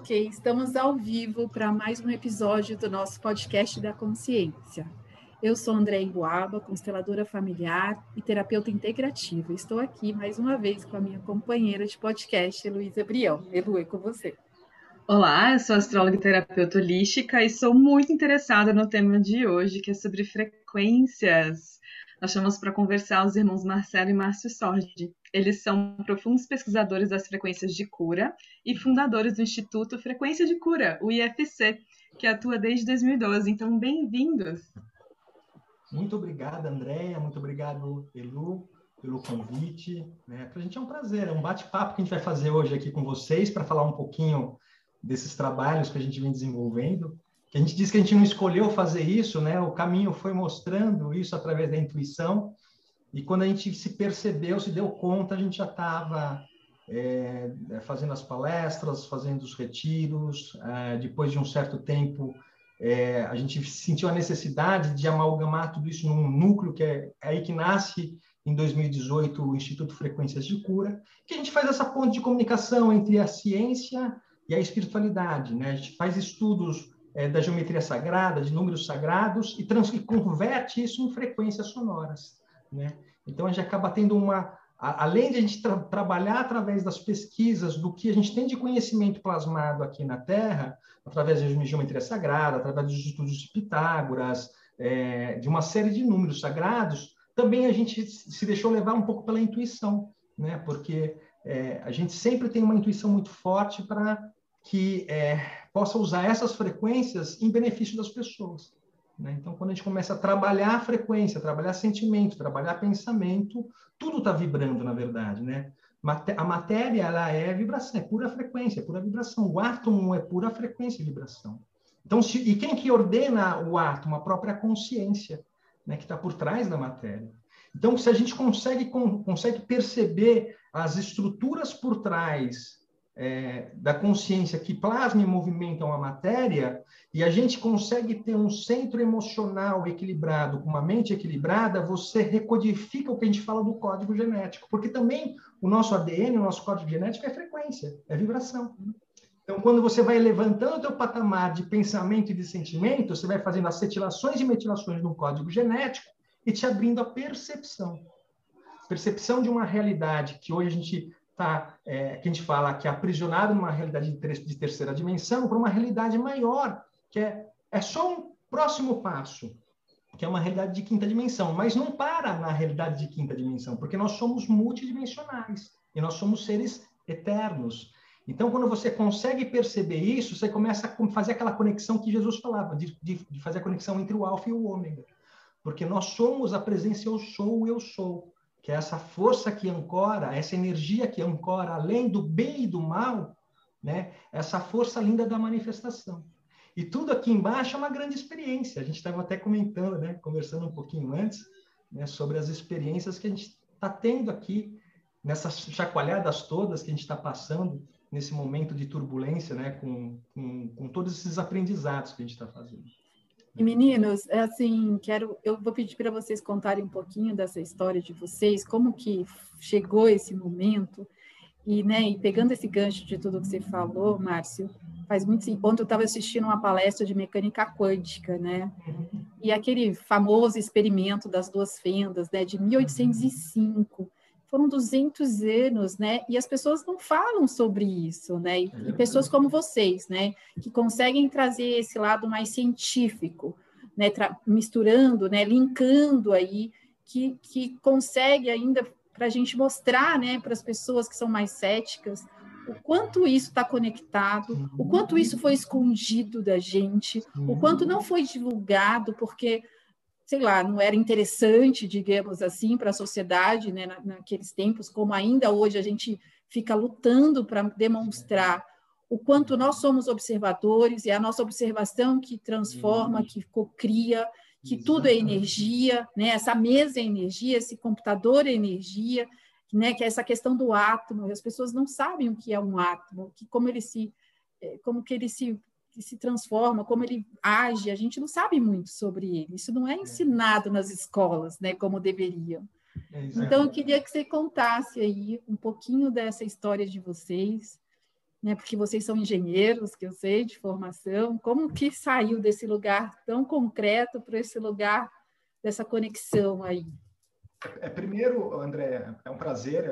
Ok, estamos ao vivo para mais um episódio do nosso podcast da consciência. Eu sou André Emboaba, consteladora familiar e terapeuta integrativa. Estou aqui mais uma vez com a minha companheira de podcast, Luísa Brião. Elu, é com você. Olá, eu sou astróloga e terapeuta holística e sou muito interessada no tema de hoje, que é sobre frequências. Nós chamamos para conversar os irmãos Marcelo e Márcio Sordi. Eles são profundos pesquisadores das frequências de cura e fundadores do Instituto Frequência de Cura, o IFC, que atua desde 2012. Então, bem-vindos! Muito obrigado, Andréia. Muito obrigado, Elu, pelo convite. Né? Para a gente é um prazer, é um bate-papo que a gente vai fazer hoje aqui com vocês para falar um pouquinho desses trabalhos que a gente vem desenvolvendo. Que a gente disse que a gente não escolheu fazer isso, né? O caminho foi mostrando isso através da intuição. E quando a gente se percebeu, se deu conta, a gente já estava é, fazendo as palestras, fazendo os retiros. É, depois de um certo tempo, é, a gente sentiu a necessidade de amalgamar tudo isso num núcleo que é, é aí que nasce em 2018 o Instituto Frequências de Cura, que a gente faz essa ponte de comunicação entre a ciência e a espiritualidade. Né? A gente faz estudos é, da geometria sagrada, de números sagrados, e, trans, e converte isso em frequências sonoras. Né? Então, a gente acaba tendo uma. A, além de a gente tra trabalhar através das pesquisas do que a gente tem de conhecimento plasmado aqui na Terra, através da geometria sagrada, através dos estudos de Pitágoras, é, de uma série de números sagrados, também a gente se deixou levar um pouco pela intuição, né? porque é, a gente sempre tem uma intuição muito forte para que é, possa usar essas frequências em benefício das pessoas. Né? Então, quando a gente começa a trabalhar a frequência, trabalhar sentimento, trabalhar pensamento, tudo está vibrando, na verdade. Né? A matéria ela é vibração, é pura frequência, é pura vibração. O átomo é pura frequência e vibração. Então, se, e quem que ordena o átomo? A própria consciência, né, que está por trás da matéria. Então, se a gente consegue, consegue perceber as estruturas por trás é, da consciência que plasma e movimentam a matéria, e a gente consegue ter um centro emocional equilibrado, com uma mente equilibrada, você recodifica o que a gente fala do código genético. Porque também o nosso ADN, o nosso código genético é frequência, é vibração. Então, quando você vai levantando o teu patamar de pensamento e de sentimento, você vai fazendo acetilações e metilações no código genético e te abrindo a percepção. Percepção de uma realidade que hoje a gente tá, é, que a gente fala que é aprisionado numa realidade de terceira dimensão para uma realidade maior, que é, é só um próximo passo, que é uma realidade de quinta dimensão, mas não para na realidade de quinta dimensão, porque nós somos multidimensionais e nós somos seres eternos. Então, quando você consegue perceber isso, você começa a fazer aquela conexão que Jesus falava, de, de, de fazer a conexão entre o alfa e o ômega. Porque nós somos a presença eu sou, eu sou que é essa força que ancora, essa energia que ancora além do bem e do mal, né? Essa força linda da manifestação. E tudo aqui embaixo é uma grande experiência. A gente estava até comentando, né, conversando um pouquinho antes, né, sobre as experiências que a gente está tendo aqui nessas chacoalhadas todas que a gente está passando nesse momento de turbulência, né, com, com, com todos esses aprendizados que a gente está fazendo. E meninos, é assim, quero, eu vou pedir para vocês contarem um pouquinho dessa história de vocês, como que chegou esse momento. E, né, e pegando esse gancho de tudo que você falou, Márcio, faz muito. Ontem eu estava assistindo uma palestra de mecânica quântica, né? E aquele famoso experimento das duas fendas, né, de 1805 foram 200 anos, né? E as pessoas não falam sobre isso, né? E, e, pessoas como vocês, né? Que conseguem trazer esse lado mais científico, né? Tra misturando, né? Linkando aí, que, que consegue ainda para a gente mostrar, né? Para as pessoas que são mais céticas, o quanto isso está conectado, o quanto isso foi escondido da gente, o quanto não foi divulgado, porque sei lá, não era interessante, digamos assim, para a sociedade né, naqueles tempos, como ainda hoje a gente fica lutando para demonstrar o quanto nós somos observadores e a nossa observação que transforma, que cria, que tudo é energia, né? Essa mesa é energia, esse computador é energia, né? Que é essa questão do átomo. As pessoas não sabem o que é um átomo, que como ele se eh, como que ele se que se transforma, como ele age, a gente não sabe muito sobre ele. Isso não é, é. ensinado nas escolas, né, como deveriam. É então, eu queria que você contasse aí um pouquinho dessa história de vocês, né? Porque vocês são engenheiros, que eu sei, de formação. Como que saiu desse lugar tão concreto para esse lugar dessa conexão aí? É, primeiro, André, é um prazer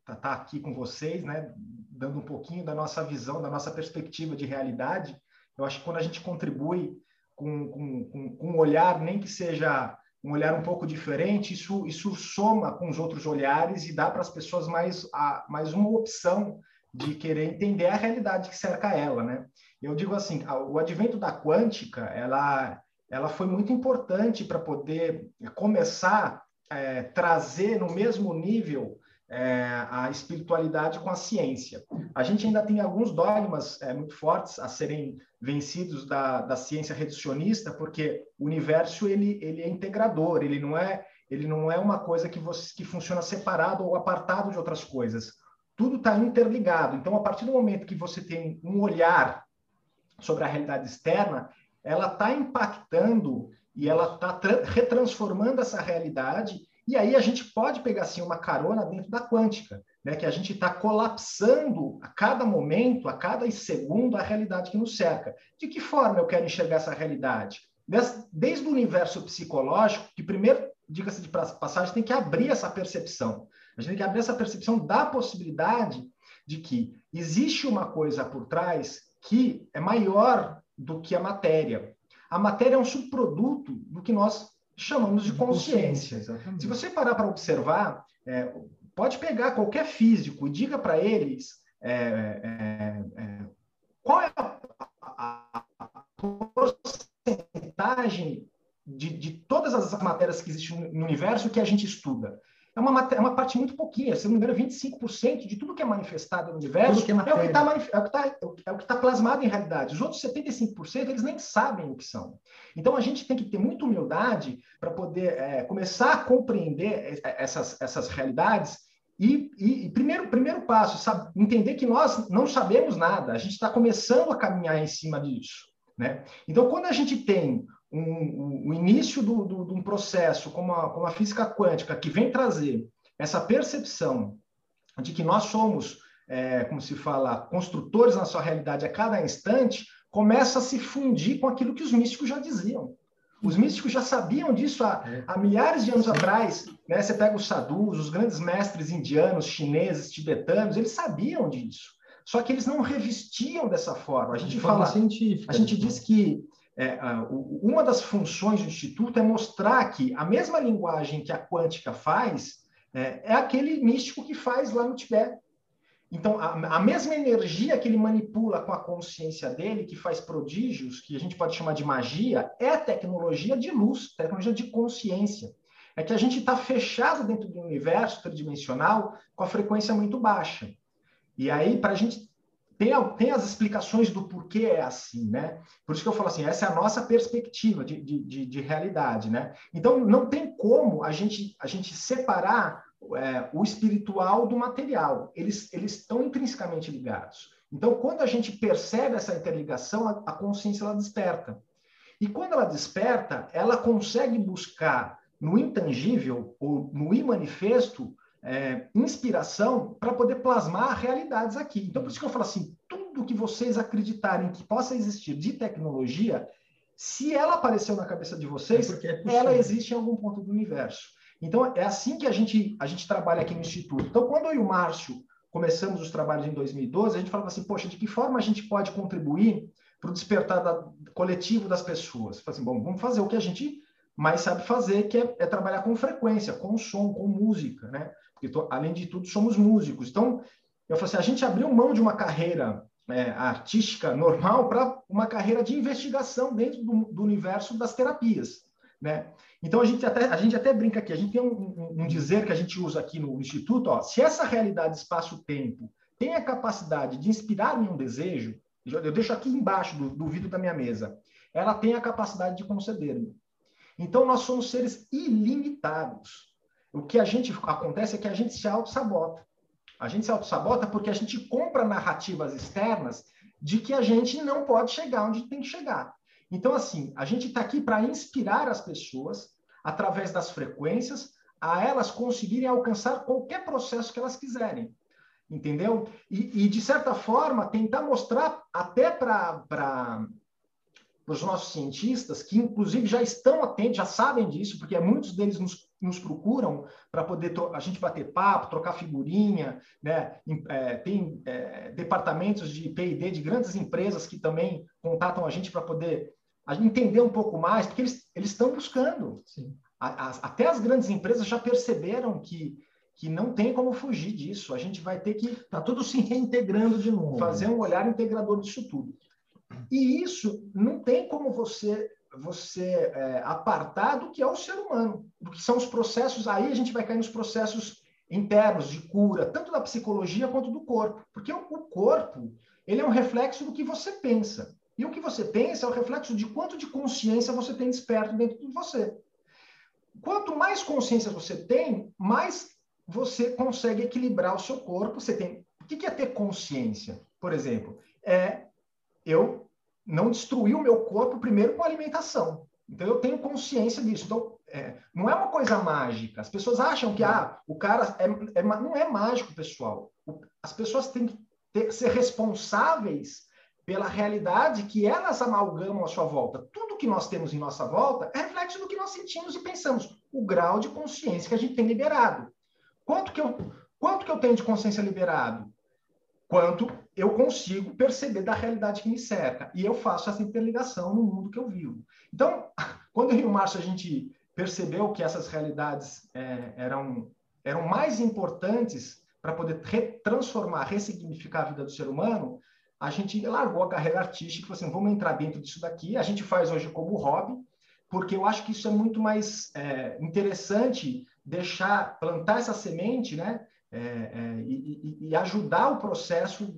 estar tá aqui com vocês, né? Dando um pouquinho da nossa visão, da nossa perspectiva de realidade. Eu acho que quando a gente contribui com, com, com um olhar, nem que seja um olhar um pouco diferente, isso, isso soma com os outros olhares e dá para as pessoas mais, a, mais uma opção de querer entender a realidade que cerca ela, né? Eu digo assim, o advento da quântica, ela, ela foi muito importante para poder começar a é, trazer no mesmo nível é, a espiritualidade com a ciência. A gente ainda tem alguns dogmas é, muito fortes a serem vencidos da, da ciência reducionista, porque o universo ele, ele é integrador, ele não é ele não é uma coisa que, você, que funciona separado ou apartado de outras coisas. Tudo está interligado. Então, a partir do momento que você tem um olhar sobre a realidade externa, ela está impactando e ela está retransformando essa realidade e aí a gente pode pegar assim uma carona dentro da quântica, né? Que a gente está colapsando a cada momento, a cada segundo, a realidade que nos cerca. De que forma eu quero enxergar essa realidade? Desde, o universo psicológico, que primeiro, diga-se de passagem, tem que abrir essa percepção. A gente tem que abrir essa percepção da possibilidade de que existe uma coisa por trás que é maior do que a matéria. A matéria é um subproduto do que nós chamamos de consciência. consciência Se você parar para observar, é, pode pegar qualquer físico e diga para eles é, é, é, qual é a, a, a porcentagem de, de, todas as matérias que existem no universo que a gente estuda é uma, é uma parte muito pouquinha, se não me engano, 25% de tudo que é manifestado no universo é, é, o que está é, tá, é tá plasmado em realidade. Os outros 75% eles nem sabem o que são. Então a gente tem que ter muita humildade para poder é, começar a compreender essas, essas realidades. E, e, e primeiro, primeiro passo, sabe, entender que nós não sabemos nada, a gente está começando a caminhar em cima disso. Né? Então, quando a gente tem um, o início de um processo como a, como a física quântica, que vem trazer essa percepção de que nós somos, é, como se fala, construtores na sua realidade a cada instante, começa a se fundir com aquilo que os místicos já diziam. Os místicos já sabiam disso há, é. há milhares de anos atrás. Né? Você pega os sadhus, os grandes mestres indianos, chineses, tibetanos, eles sabiam disso. Só que eles não revestiam dessa forma. A gente fala. A gente diz que é, uma das funções do Instituto é mostrar que a mesma linguagem que a quântica faz é, é aquele místico que faz lá no Tibete. Então, a, a, mesma energia que ele manipula com a consciência dele, que faz prodígios, que a gente pode chamar de magia, é tecnologia de luz, tecnologia de consciência. É que a gente está fechado dentro do universo tridimensional com a frequência muito baixa. E aí, para a gente tem, tem as explicações do porquê é assim, né? Por isso que eu falo assim, essa é a nossa perspectiva de, de, de, de realidade, né? Então, não tem como a gente, a gente separar é, o espiritual do material. Eles, eles estão intrinsecamente ligados. Então, quando a gente percebe essa interligação, a, a consciência ela desperta. E quando ela desperta, ela consegue buscar no intangível ou no imanifesto é, inspiração para poder plasmar realidades aqui. Então, por isso que eu falo assim: tudo que vocês acreditarem que possa existir de tecnologia, se ela apareceu na cabeça de vocês, é é ela existe em algum ponto do universo. Então, é assim que a gente, a gente trabalha aqui no Instituto. Então, quando eu e o Márcio começamos os trabalhos em 2012, a gente falava assim: poxa, de que forma a gente pode contribuir para o despertar da, coletivo das pessoas? Falei assim, bom, vamos fazer o que a gente mais sabe fazer, que é, é trabalhar com frequência, com som, com música, né? Porque além de tudo somos músicos. Então, eu falei assim, a gente abriu mão de uma carreira é, artística normal para uma carreira de investigação dentro do, do, universo das terapias, né? Então a gente até a gente até brinca aqui, a gente tem um, um, um dizer que a gente usa aqui no instituto, ó, se essa realidade espaço-tempo tem a capacidade de inspirar em um desejo, eu deixo aqui embaixo do, do vidro da minha mesa, ela tem a capacidade de conceder-me. Então nós somos seres ilimitados. O que a gente acontece é que a gente se auto-sabota. A gente se auto-sabota porque a gente compra narrativas externas de que a gente não pode chegar onde tem que chegar. Então, assim, a gente está aqui para inspirar as pessoas, através das frequências, a elas conseguirem alcançar qualquer processo que elas quiserem. entendeu? E, e, de certa forma, tentar mostrar até para os nossos cientistas, que inclusive já estão atentos, já sabem disso, porque muitos deles nos, nos procuram para poder a gente bater papo, trocar figurinha, né? É, tem é, departamentos de P&D de grandes empresas que também contatam a gente para poder entender um pouco mais, porque eles, eles estão buscando. A, a, até as grandes empresas já perceberam que que não tem como fugir disso. A gente vai ter que. Está tudo se reintegrando de novo. Fazer um olhar integrador disso tudo. E isso não tem como você você é, apartar do que é o ser humano, do que são os processos. Aí a gente vai cair nos processos internos de cura, tanto da psicologia quanto do corpo, porque o, corpo ele é um reflexo do que você pensa. E o que você pensa é o reflexo de quanto de consciência você tem desperto dentro de você. Quanto mais consciência você tem, mais você consegue equilibrar o seu corpo. Você tem. O que é ter consciência? Por exemplo, é eu não destruir o meu corpo primeiro com alimentação. Então eu tenho consciência disso. Então é, não é uma coisa mágica. As pessoas acham que ah, o cara é, é não é mágico, pessoal. As pessoas têm que ter, ser responsáveis pela realidade que elas amalgamam à sua volta. Tudo que nós temos em nossa volta é reflexo do que nós sentimos e pensamos, o grau de consciência que a gente tem liberado. Quanto que eu, quanto que eu tenho de consciência liberado? Quanto eu consigo perceber da realidade que me cerca. E eu faço essa interligação no mundo que eu vivo. Então, quando eu e o Márcio a gente percebeu que essas realidades é, eram, eram mais importantes para poder transformar, ressignificar a vida do ser humano, a gente largou a carreira artística e falou assim, vamos entrar dentro disso daqui. A gente faz hoje como hobby, porque eu acho que isso é muito mais é, interessante deixar, plantar essa semente, né? É, é, e, e, ajudar o processo,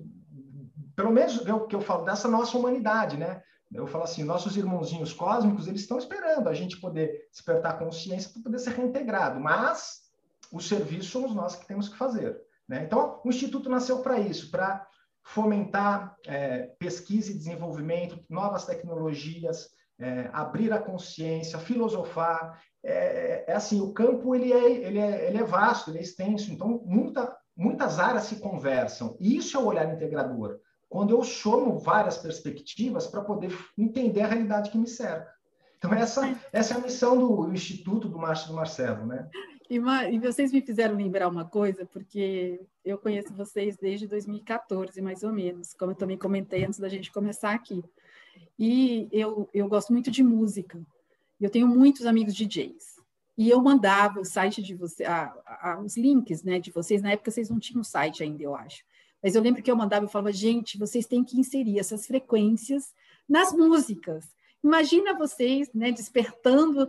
pelo menos o que eu falo dessa nossa humanidade, né? Eu falo assim, nossos irmãozinhos cósmicos, eles estão esperando a gente poder despertar consciência para poder ser reintegrado, mas o serviço somos nós que temos que fazer. Né? Então, o Instituto nasceu para isso, para fomentar é, pesquisa e desenvolvimento, novas tecnologias, é, abrir a consciência, filosofar. É, é, assim, o campo ele é, ele, é, ele é vasto, ele é extenso, então muita, muitas áreas se conversam. E isso é o olhar integrador, quando eu somo várias perspectivas para poder entender a realidade que me cerca. Então, essa, essa é a missão do Instituto do Márcio do Marcelo, né? E, e, vocês me fizeram lembrar uma coisa, porque eu conheço vocês desde 2014, mais ou menos, como eu também comentei antes da gente começar aqui. E eu, eu gosto muito de música. Eu tenho muitos amigos DJs. E eu mandava o site de vocês, os links né, de vocês. Na época vocês não tinham site ainda, eu acho. Mas eu lembro que eu mandava e falava, gente, vocês têm que inserir essas frequências nas músicas. Imagina vocês né, despertando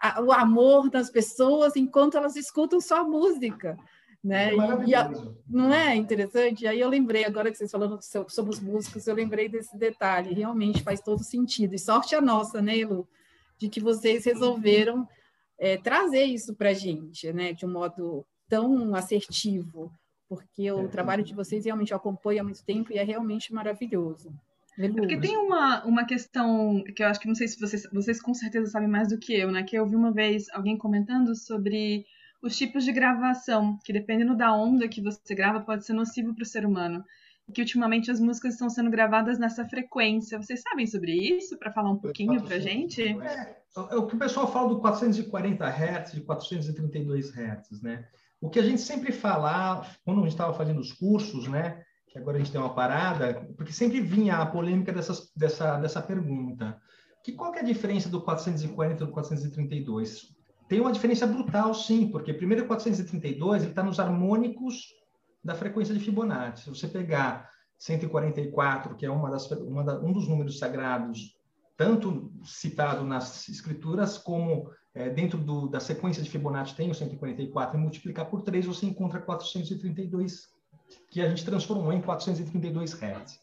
a, o amor das pessoas enquanto elas escutam só música. Né? É e, a, não é interessante? Aí eu lembrei, agora que vocês falando sobre os músicos, eu lembrei desse detalhe, realmente faz todo sentido. E sorte a nossa, né, Elu? De que vocês resolveram é, trazer isso para a gente, né? De um modo tão assertivo, porque o é. trabalho de vocês realmente acompanha há muito tempo e é realmente maravilhoso. É porque tem uma, uma questão que eu acho que não sei se vocês, vocês com certeza sabem mais do que eu, né? Que eu vi uma vez alguém comentando sobre os tipos de gravação, que dependendo da onda que você grava, pode ser nocivo para o ser humano. E que ultimamente as músicas estão sendo gravadas nessa frequência. Vocês sabem sobre isso? Para falar um pouquinho para a gente? É, é, o que o pessoal fala do 440 Hz, de 432 Hz, né? O que a gente sempre fala, quando a gente estava fazendo os cursos, né? Que agora a gente tem uma parada, porque sempre vinha a polêmica dessas, dessa, dessa pergunta. Que qual que é a diferença do 440 e do 432? Tem uma diferença brutal, sim, porque primeiro 432 está nos harmônicos da frequência de Fibonacci. Se você pegar 144, que é uma das, uma da, um dos números sagrados, tanto citado nas escrituras como é, dentro do, da sequência de Fibonacci tem o 144, e multiplicar por 3 você encontra 432, que a gente transformou em 432 Hz.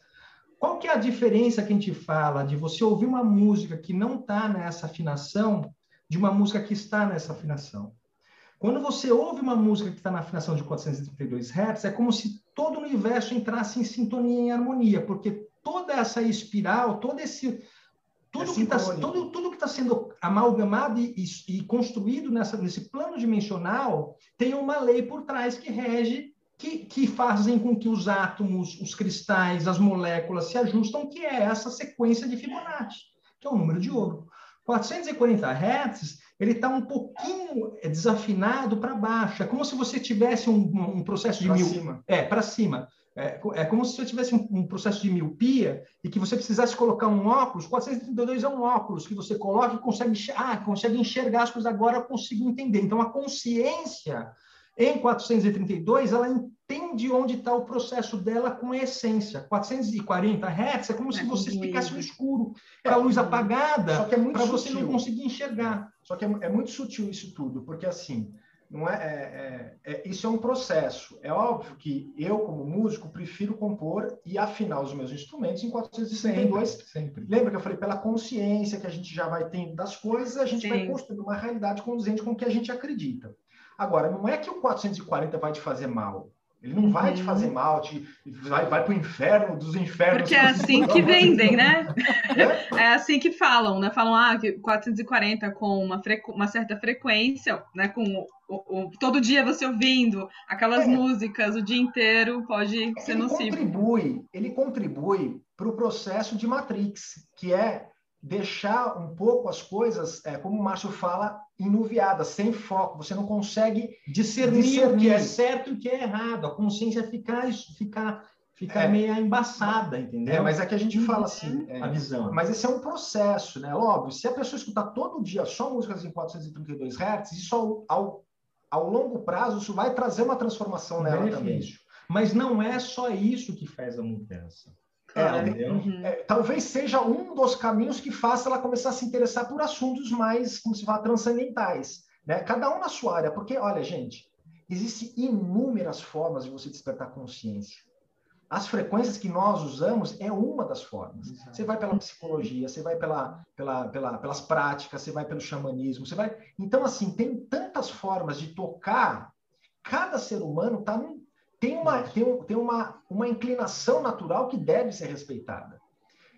Qual que é a diferença que a gente fala de você ouvir uma música que não está nessa afinação de uma música que está nessa afinação. Quando você ouve uma música que está na afinação de 432 Hz, é como se todo o universo entrasse em sintonia, em harmonia, porque toda essa espiral, todo esse tudo é que está tudo, tudo que está sendo amalgamado e, e, e construído nessa, nesse plano dimensional tem uma lei por trás que rege que, que fazem com que os átomos, os cristais, as moléculas se ajustam, que é essa sequência de Fibonacci, que é o número de ouro. 440 Hz, ele está um pouquinho desafinado para baixo. É como se você tivesse um, um processo de pra mil... Cima. É, para cima. É, é, como se você tivesse um, um, processo de miopia e que você precisasse colocar um óculos. 432 é um óculos que você coloca e consegue, ah, consegue enxergar as coisas. Agora eu consigo entender. Então, a consciência em 432, ela entende onde está o processo dela com a essência. 440 Hz é como é se você ficasse no escuro, é, a luz apagada, para é você não conseguir enxergar. Só que é, é, muito sutil isso tudo, porque assim, não é, é, é, isso é um processo. É óbvio que eu, como músico, prefiro compor e afinar os meus instrumentos em 462. Sempre, sempre. Lembra que eu falei pela consciência que a gente já vai tendo das coisas, a gente Sim. vai construindo uma realidade condizente com o que a gente acredita. Agora, não é que o 440 vai te fazer mal. Ele não vai te fazer uhum. mal, te, vai, vai para o inferno dos infernos. Porque é assim que vendem, né? É? é? assim que falam, né? Falam, ah, que 440 com uma, frequ... uma certa frequência, né? Com o, o, todo dia você ouvindo aquelas é. músicas o dia inteiro pode ser ele nocivo. Contribui, ele contribui para o processo de Matrix, que é deixar um pouco as coisas, é, como o Márcio fala, enuviadas, sem foco. Você não consegue discernir, discernir. o que é certo e o que é errado. A consciência ficar, ficar, ficar é, meio embaçada, entendeu? É, mas é que a gente fala assim... É, a visão. Mas esse é um processo, né? Óbvio, se a pessoa escutar todo dia só músicas em 432 Hz, isso ao, ao, ao longo prazo, isso vai trazer uma transformação nela benefício. também. Mas não é só isso que faz a mudança. É, uhum. é, talvez seja um dos caminhos que faça ela começar a se interessar por assuntos mais, como se fala, transcendentais. Né? Cada um na sua área. Porque, olha, gente, existem inúmeras formas de você despertar consciência. As frequências que nós usamos é uma das formas. Exato. Você vai pela psicologia, você vai pela, pela, pela, pelas práticas, você vai pelo xamanismo, você vai. Então, assim, tem tantas formas de tocar. Cada ser humano está num tem uma, tem, tem uma, uma inclinação natural que deve ser respeitada.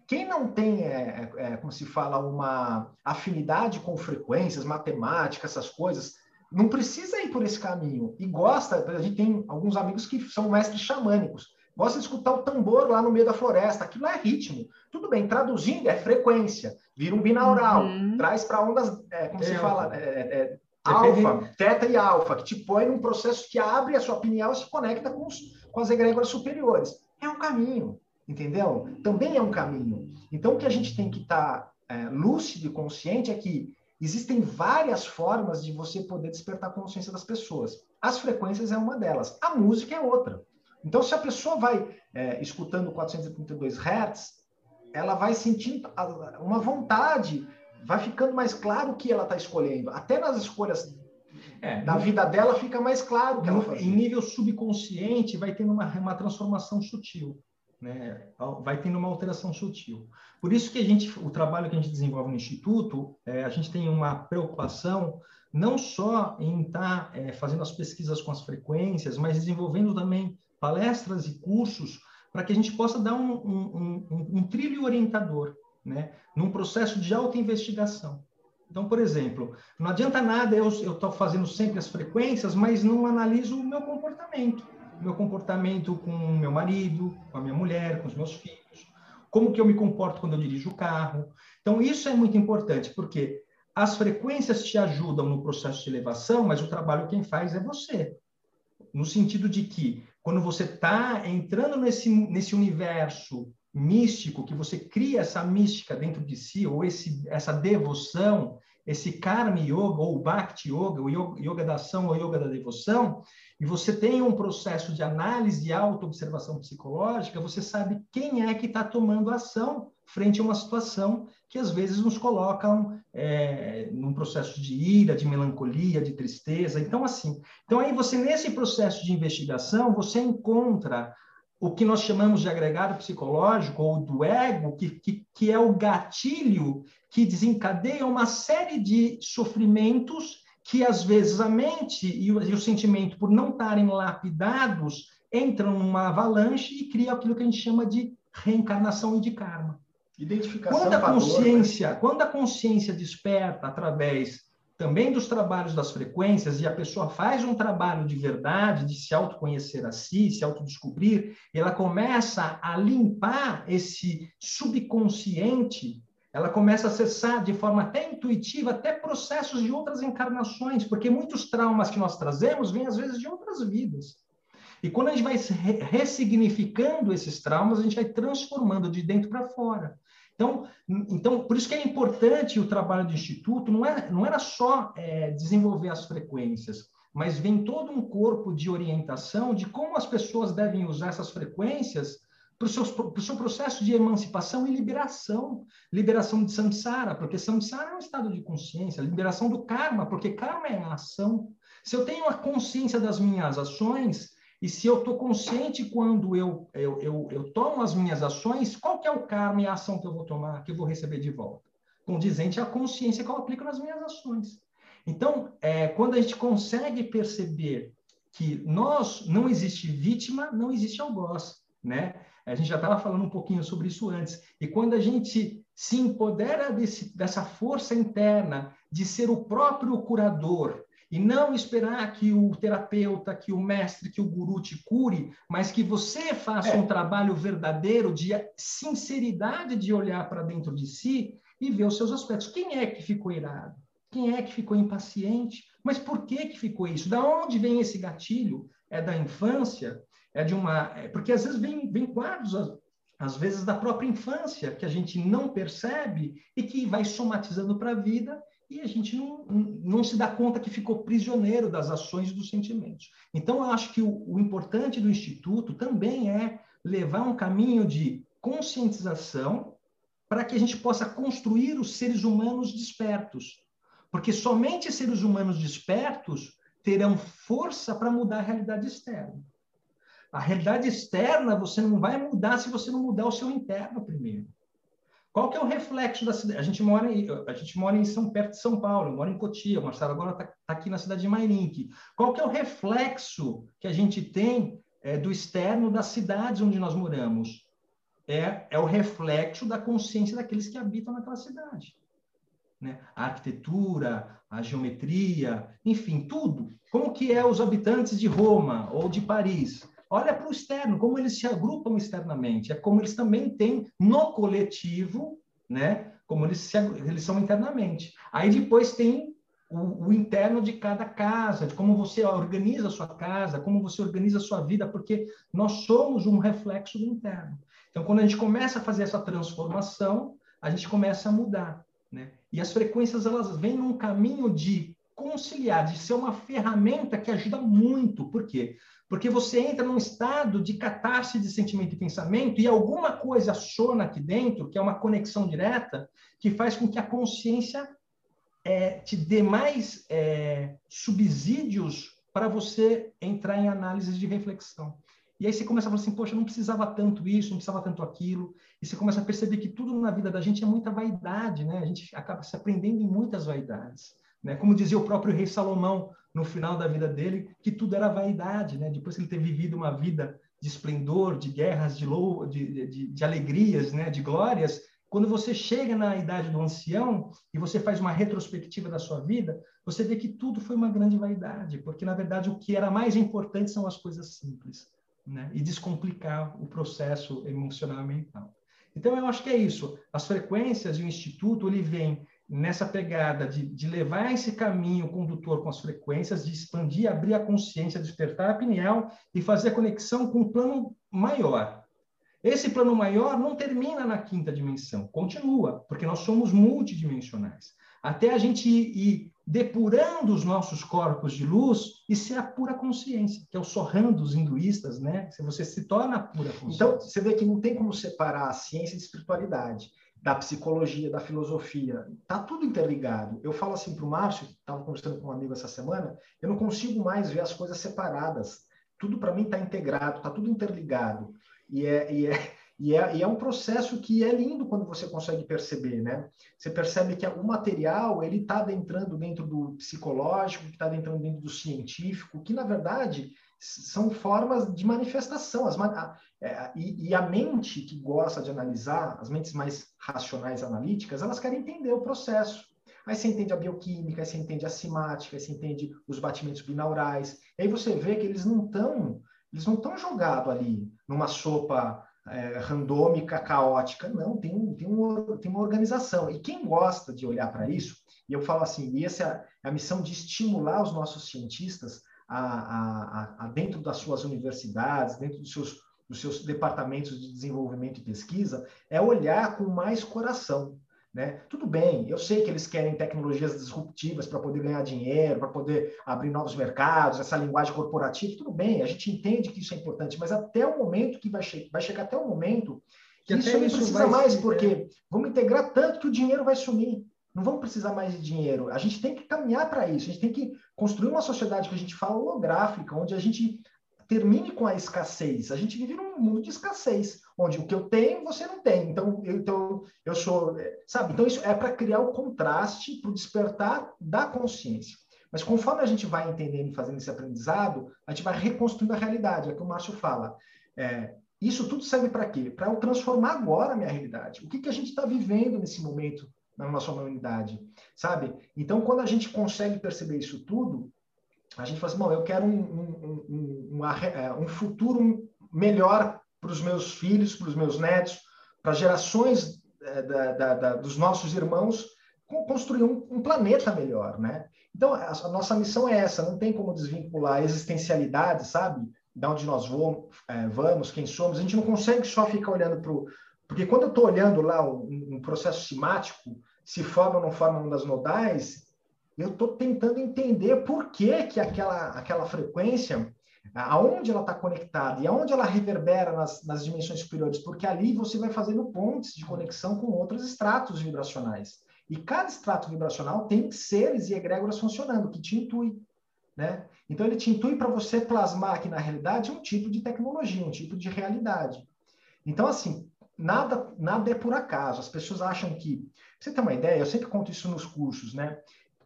Quem não tem, é, é, é, como se fala, uma afinidade com frequências, matemática, essas coisas, não precisa ir por esse caminho. E gosta, a gente tem alguns amigos que são mestres xamânicos, gosta de escutar o tambor lá no meio da floresta, aquilo é ritmo. Tudo bem, traduzindo é frequência, vira um binaural, uhum. traz para ondas, é, como se fala, é, é, alfa, teta e alfa, que te põe num processo que abre a sua pineal e se conecta com, os, com as egrégoras superiores. É um caminho, entendeu? Também é um caminho. Então, o que a gente tem que estar tá, é, lúcido e consciente é que existem várias formas de você poder despertar a consciência das pessoas. As frequências é uma delas, a música é outra. Então, se a pessoa vai é, escutando 432 Hz, ela vai sentindo uma vontade vai ficando mais claro o que ela está escolhendo. Até nas escolhas é, da no, vida dela fica mais claro que no, Em nível subconsciente, vai tendo uma, uma transformação sutil. Né? Vai tendo uma alteração sutil. Por isso que a gente, o trabalho que a gente desenvolve no Instituto, é, a gente tem uma preocupação não só em estar tá, é, fazendo as pesquisas com as frequências, mas desenvolvendo também palestras e cursos para que a gente possa dar um, um, um, um trilho orientador né, num processo de autoinvestigação. Então, por exemplo, não adianta nada eu estou fazendo sempre as frequências, mas não analiso o meu comportamento. O meu comportamento com o meu marido, com a minha mulher, com os meus filhos. Como que eu me comporto quando eu dirijo o carro. Então, isso é muito importante, porque as frequências te ajudam no processo de elevação, mas o trabalho quem faz é você. No sentido de que, quando você está entrando nesse, nesse universo místico, que você cria essa mística dentro de si, ou esse, essa devoção, esse karma yoga, ou bhakti yoga, o yoga da ação ou yoga da devoção, e você tem um processo de análise e auto-observação psicológica, você sabe quem é que está tomando ação frente a uma situação que às vezes nos colocam é, num processo de ira, de melancolia, de tristeza. Então, assim, então aí você, nesse processo de investigação, você encontra o que nós chamamos de agregado psicológico ou do ego, que, que, que é o gatilho que desencadeia uma série de sofrimentos que às vezes a mente e o, e o sentimento, por não estarem lapidados, entram numa avalanche e criam aquilo que a gente chama de reencarnação e de karma. Identificação quando a consciência, né? quando a consciência desperta através também dos trabalhos das frequências, e a pessoa faz um trabalho de verdade, de se autoconhecer a si, se autodescobrir, ela começa a limpar esse subconsciente, ela começa a acessar de forma até intuitiva até processos de outras encarnações, porque muitos traumas que nós trazemos vêm às vezes de outras vidas. E quando a gente vai ressignificando esses traumas, a gente vai transformando de dentro para fora. Então, então, por isso que é importante o trabalho do Instituto, não, é, não era só é, desenvolver as frequências, mas vem todo um corpo de orientação de como as pessoas devem usar essas frequências para o seu, para o seu processo de emancipação e liberação. Liberação de samsara, porque samsara é um estado de consciência. Liberação do karma, porque karma é a ação. Se eu tenho a consciência das minhas ações, e se eu estou consciente quando eu, eu, eu, eu, tomo as minhas ações, qual que é o karma e a ação que eu vou tomar, que eu vou receber de volta? Condizente à consciência que eu aplico nas minhas ações. Então, é, quando a gente consegue perceber que nós não existe vítima, não existe algoz, né? A gente já estava falando um pouquinho sobre isso antes. E quando a gente se empodera desse, dessa força interna de ser o próprio curador, e não esperar que o terapeuta, que o mestre, que o guru te cure, mas que você faça é. um trabalho verdadeiro de sinceridade de olhar para dentro de si e ver os seus aspectos. Quem é que ficou irado? Quem é que ficou impaciente? Mas por que que ficou isso? Da onde vem esse gatilho? É da infância? É de uma, é, porque às vezes vem, vem quadros às vezes da própria infância que a gente não percebe e que vai somatizando para a vida e a gente não, não se dá conta que ficou prisioneiro das ações e dos sentimentos. Então, eu acho que o, o importante do Instituto também é levar um caminho de conscientização para que a gente possa construir os seres humanos despertos. Porque somente seres humanos despertos terão força para mudar a realidade externa. A realidade externa você não vai mudar se você não mudar o seu interno primeiro. Qual que é o reflexo da cidade? A gente mora em, a gente mora em São perto de São Paulo, mora em Cotia, o Marcelo agora está tá aqui na cidade de Mairink. Qual que é o reflexo que a gente tem é, do externo das cidades onde nós moramos? É, é o reflexo da consciência daqueles que habitam naquela cidade. Né? A arquitetura, a geometria, enfim, tudo. Como que é os habitantes de Roma ou de Paris? Olha para o externo, como eles se agrupam externamente. É como eles também têm no coletivo, né? Como eles, se, eles são internamente. Aí depois tem o, o, interno de cada casa, de como você organiza a sua casa, como você organiza a sua vida, porque nós somos um reflexo do interno. Então, quando a gente começa a fazer essa transformação, a gente começa a mudar, né? E as frequências elas vêm num caminho de conciliar, de ser uma ferramenta que ajuda muito. Por quê? Porque você entra num estado de catarse de sentimento e pensamento e alguma coisa aciona aqui dentro, que é uma conexão direta, que faz com que a consciência é, te dê mais é, subsídios para você entrar em análises de reflexão. E aí você começa a falar assim, poxa, não precisava tanto isso, não precisava tanto aquilo. E você começa a perceber que tudo na vida da gente é muita vaidade, né? A gente acaba se aprendendo em muitas vaidades. Né? Como dizia o próprio rei Salomão no final da vida dele, que tudo era vaidade. Né? Depois que ele ter vivido uma vida de esplendor, de guerras, de, lou de, de, de alegrias, né? de glórias, quando você chega na idade do ancião e você faz uma retrospectiva da sua vida, você vê que tudo foi uma grande vaidade, porque na verdade o que era mais importante são as coisas simples, né? E descomplicar o processo emocional e mental. Então eu acho que é isso. As frequências e o instituto ele vem nessa pegada de, de levar esse caminho condutor com as frequências, de expandir, abrir a consciência, despertar a pineal e fazer a conexão com um plano maior. Esse plano maior não termina na quinta dimensão, continua, porque nós somos multidimensionais. Até a gente ir, ir depurando os nossos corpos de luz e ser a pura consciência, que é o sorran dos hinduístas, né? Se você se torna a pura consciência. Então, você vê que não tem como separar a ciência de espiritualidade da psicologia, da filosofia, tá tudo interligado. Eu falo assim para o Márcio, estava conversando com um amigo essa semana, eu não consigo mais ver as coisas separadas. Tudo para mim está integrado, está tudo interligado. E é, e, é, e, é, e é um processo que é lindo quando você consegue perceber, né? Você percebe que o material ele está adentrando dentro do psicológico, que está adentrando dentro do científico, que na verdade são formas de manifestação. As, a, é, e, e, a mente que gosta de analisar, as mentes mais racionais analíticas, elas querem entender o processo. Aí você entende a bioquímica, aí você entende a simática, aí você entende os batimentos binaurais. Aí você vê que eles não estão eles não estão jogados ali numa sopa é, randômica, caótica. Não, tem, tem, um, tem uma organização. E quem gosta de olhar para isso, e eu falo assim, e essa é a missão de estimular os nossos cientistas a, a, a, dentro das suas universidades, dentro dos seus, dos seus departamentos de desenvolvimento e pesquisa, é olhar com mais coração. Né? Tudo bem, eu sei que eles querem tecnologias disruptivas para poder ganhar dinheiro, para poder abrir novos mercados, essa linguagem corporativa, tudo bem, a gente entende que isso é importante, mas até o momento que vai, che vai chegar até o momento que, que isso não precisa mais, porque vamos integrar tanto que o dinheiro vai sumir. Não vamos precisar mais de dinheiro. A gente tem que caminhar para isso. A gente tem que construir uma sociedade que a gente fala holográfica, onde a gente termine com a escassez. A gente vive num mundo de escassez, onde o que eu tenho, você não tem. Então, eu, então, eu sou. Sabe? Então, isso é para criar o contraste, para o despertar da consciência. Mas conforme a gente vai entendendo e fazendo esse aprendizado, a gente vai reconstruindo a realidade. É o que o Márcio fala. É, isso tudo serve para quê? Para eu transformar agora a minha realidade. O que, que a gente está vivendo nesse momento na nossa humanidade, sabe? Então, quando a gente consegue perceber isso tudo, a gente fala assim, bom, eu quero um, um, um, uma, é, um futuro melhor para os meus filhos, para os meus netos, para gerações é, da, da, da, dos nossos irmãos, construir um, um, planeta melhor, né? Então, a, nossa missão é essa, não tem como desvincular a existencialidade, sabe? Da onde nós vamos, é, vamos, quem somos. A gente não consegue só ficar olhando para. Porque quando eu estou olhando lá um, um processo simático, se forma ou não forma ondas nodais, eu estou tentando entender por que, que aquela, aquela frequência, aonde ela está conectada e aonde ela reverbera nas, nas dimensões superiores, porque ali você vai fazendo pontes de conexão com outros estratos vibracionais. E cada extrato vibracional tem seres e egrégoras funcionando, que te intui. Né? Então, ele te intui para você plasmar aqui na realidade um tipo de tecnologia, um tipo de realidade. Então, assim, nada, nada é por acaso. As pessoas acham que. Você tem uma ideia? Eu sempre conto isso nos cursos, né?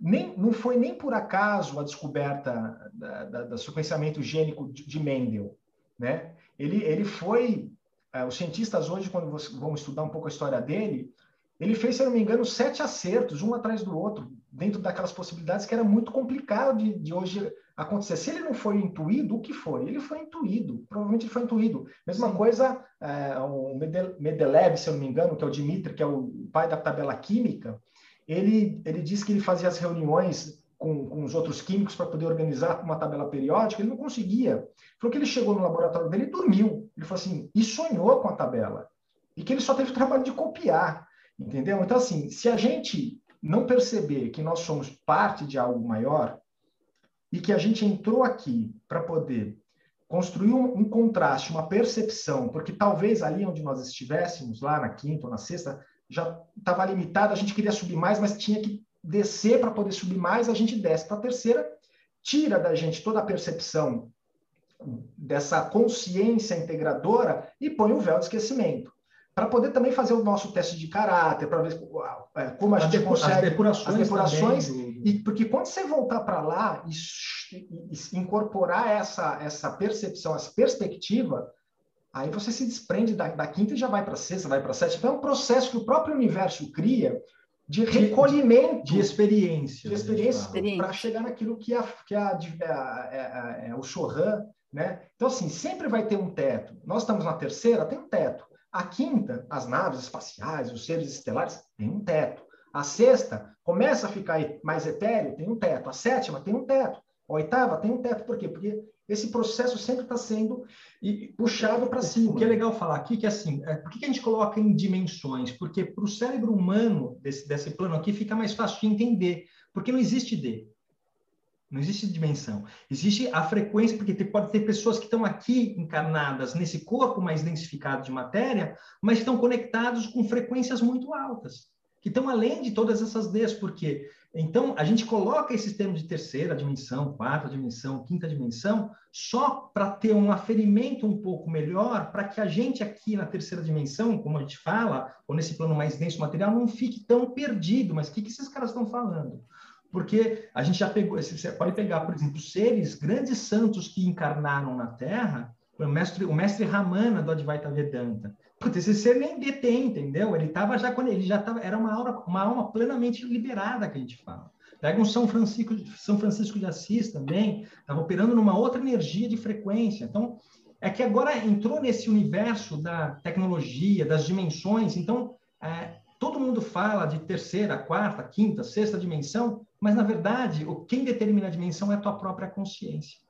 nem, não foi nem por acaso a descoberta da, do sequenciamento gênico de, de Mendel. Né? Ele, ele foi. Uh, os cientistas hoje, quando vão estudar um pouco a história dele, ele fez, se eu não me engano, sete acertos, um atrás do outro, dentro daquelas possibilidades que era muito complicado de, de hoje acontecer. Se ele não foi intuído, o que foi? Ele foi intuído, provavelmente ele foi intuído. Mesma Sim. coisa, é, o Mendeleev, se eu não me engano, que é o Dmitri, que é o pai da tabela química, ele, ele disse que ele fazia as reuniões com, com os outros químicos para poder organizar uma tabela periódica, ele não conseguia. Falou que ele chegou no laboratório dele e dormiu. Ele falou assim, e sonhou com a tabela. E que ele só teve o trabalho de copiar, entendeu? Então, assim, se a gente não perceber que nós somos parte de algo maior e que a gente entrou aqui para poder construir um, um, contraste, uma percepção, porque talvez ali onde nós estivéssemos, lá na quinta ou na sexta, já estava limitado, a gente queria subir mais, mas tinha que descer para poder subir mais, a gente desce para a terceira, tira da gente toda a percepção dessa consciência integradora e põe o véu de esquecimento. Para poder também fazer o nosso teste de caráter, para ver é, como a as gente consegue. As depurações. As depurações e, porque quando você voltar para lá e, e, incorporar essa, essa percepção, essa perspectiva, Aí você se desprende da, da quinta e já vai para a sexta, vai para a sétima. Então é um processo que o próprio universo cria de recolhimento. De, de experiência. De experiência, para chegar naquilo que, a, que a, a, a, o Choran. Né? Então, assim, sempre vai ter um teto. Nós estamos na terceira, tem um teto. A quinta, as naves espaciais, os seres estelares, tem um teto. A sexta começa a ficar mais etéreo, tem um teto. A sétima tem um teto. A oitava tem um teto. Por quê? Porque esse processo sempre está sendo puxado para cima. O que é legal falar aqui que assim, é, por que a gente coloca em dimensões? Porque para o cérebro humano desse, desse plano aqui fica mais fácil de entender, porque não existe D. Não existe dimensão. Existe a frequência, porque pode ter pessoas que estão aqui encarnadas nesse corpo mais densificado de matéria, mas estão conectados com frequências muito altas, que estão além de todas essas Ds, porque então, a gente coloca esses termos de terceira dimensão, quarta dimensão, quinta dimensão, só para ter um aferimento um pouco melhor, para que a gente aqui na terceira dimensão, como a gente fala, ou nesse plano mais denso material, não fique tão perdido. Mas o que, que esses caras estão falando? Porque a gente já pegou, você pode pegar, por exemplo, seres, grandes santos que encarnaram na Terra, o mestre, o mestre Ramana do Advaita Vedanta, esse ser nem detém, entendeu? Ele estava já quando ele já estava era uma alma, uma alma plenamente liberada que a gente fala. Pega um São Francisco, São Francisco de Assis também, estava operando numa outra energia de frequência. Então, é que agora entrou nesse universo da tecnologia, das dimensões. Então, é, todo mundo fala de terceira, quarta, quinta, sexta dimensão, mas na verdade, o quem determina a dimensão é a tua própria consciência.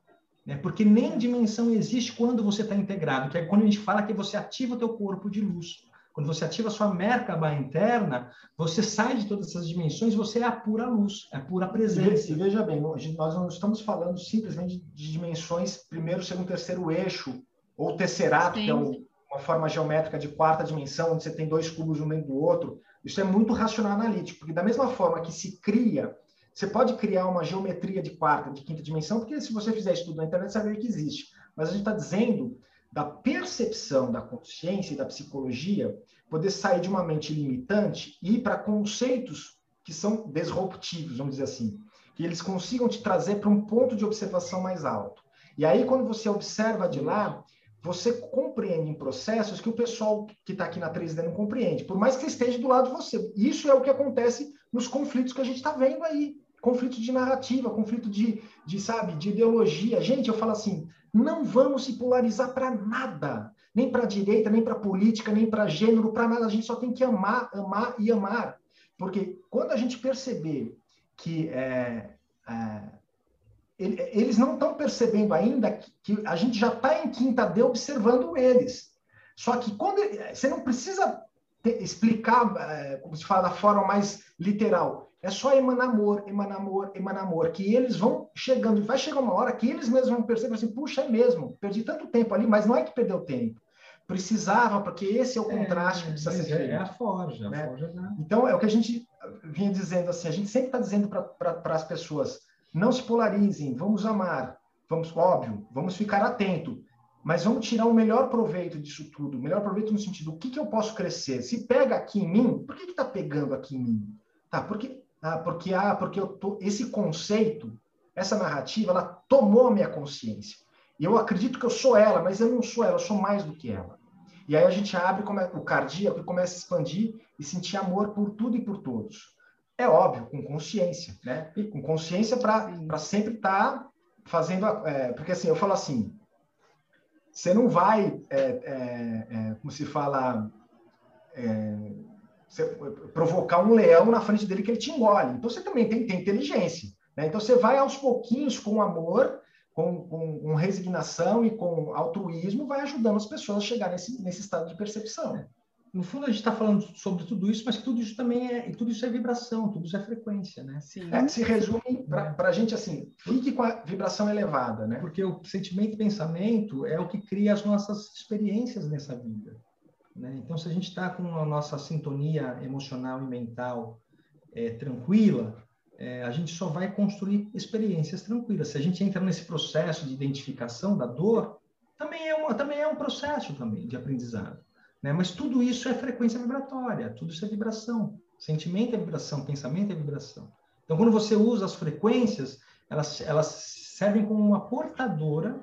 Né? Porque nem dimensão existe quando você está integrado, que é quando a gente fala que você ativa o teu corpo de luz. Quando você ativa a sua Merkaba interna, você sai de todas essas dimensões, você é a pura luz, é a pura presença. E veja bem, nós não estamos falando simplesmente de dimensões primeiro, segundo, terceiro eixo, ou tesserato, Sim. que é uma forma geométrica de quarta dimensão, onde você tem dois cubos um dentro do outro. Isso é muito racional analítico, porque da mesma forma que se cria você pode criar uma geometria de quarta, de quinta dimensão, porque se você fizer estudo na internet, você vai ver que existe. Mas a gente está dizendo da percepção da consciência e da psicologia poder sair de uma mente limitante e ir para conceitos que são disruptivos, vamos dizer assim. Que eles consigam te trazer para um ponto de observação mais alto. E aí, quando você observa de lá, você compreende em processos que o pessoal que está aqui na 3D não compreende, por mais que esteja do lado de você. Isso é o que acontece nos conflitos que a gente está vendo aí conflito de narrativa, conflito de, de, sabe, de ideologia. Gente, eu falo assim, não vamos se polarizar para nada, nem para direita, nem para política, nem para gênero, para nada. A gente só tem que amar, amar e amar, porque quando a gente perceber que é, é, eles não estão percebendo ainda que a gente já está em quinta D observando eles. Só que quando você não precisa explicar, é, como se fala da forma mais literal. É só emanar amor, emanar amor, emanar amor, que eles vão chegando, vai chegar uma hora que eles mesmos vão perceber assim, puxa, é mesmo, perdi tanto tempo ali, mas não é que perdeu tempo. Precisava, porque esse é o é, contraste é, que precisa ser feito. É a forja, né? a forja Então, é o que a gente vinha dizendo assim, a gente sempre está dizendo para as pessoas, não se polarizem, vamos amar, vamos, óbvio, vamos ficar atento, mas vamos tirar o melhor proveito disso tudo, o melhor proveito no sentido, o que, que eu posso crescer? Se pega aqui em mim, por que está pegando aqui em mim? Tá, porque ah, porque ah, porque eu tô, esse conceito, essa narrativa, ela tomou a minha consciência. E eu acredito que eu sou ela, mas eu não sou ela, eu sou mais do que ela. E aí a gente abre o cardíaco e começa a expandir e sentir amor por tudo e por todos. É óbvio, com consciência, né? Com consciência para sempre estar tá fazendo. É, porque assim, eu falo assim: você não vai, é, é, é como se fala, é, provocar um leão na frente dele que ele te engole. Então você também tem, tem inteligência. Né? Então você vai aos pouquinhos com amor, com, com, com, resignação e com altruísmo, vai ajudando as pessoas a chegar nesse, nesse estado de percepção. No fundo, a gente está falando sobre tudo isso, mas tudo isso também é, tudo isso é vibração, tudo isso é frequência, né? É, se resume para a gente assim, fique com a vibração elevada, né? Porque o sentimento e pensamento é o que cria as nossas experiências nessa vida. Né? Então, se a gente está com a nossa sintonia emocional e mental é, tranquila, é, a gente só vai construir experiências tranquilas. Se a gente entra nesse processo de identificação da dor, também é, uma, também é um processo também de aprendizado. Né? Mas tudo isso é frequência vibratória, tudo isso é vibração. Sentimento é vibração, pensamento é vibração. Então, quando você usa as frequências, elas, elas servem como uma portadora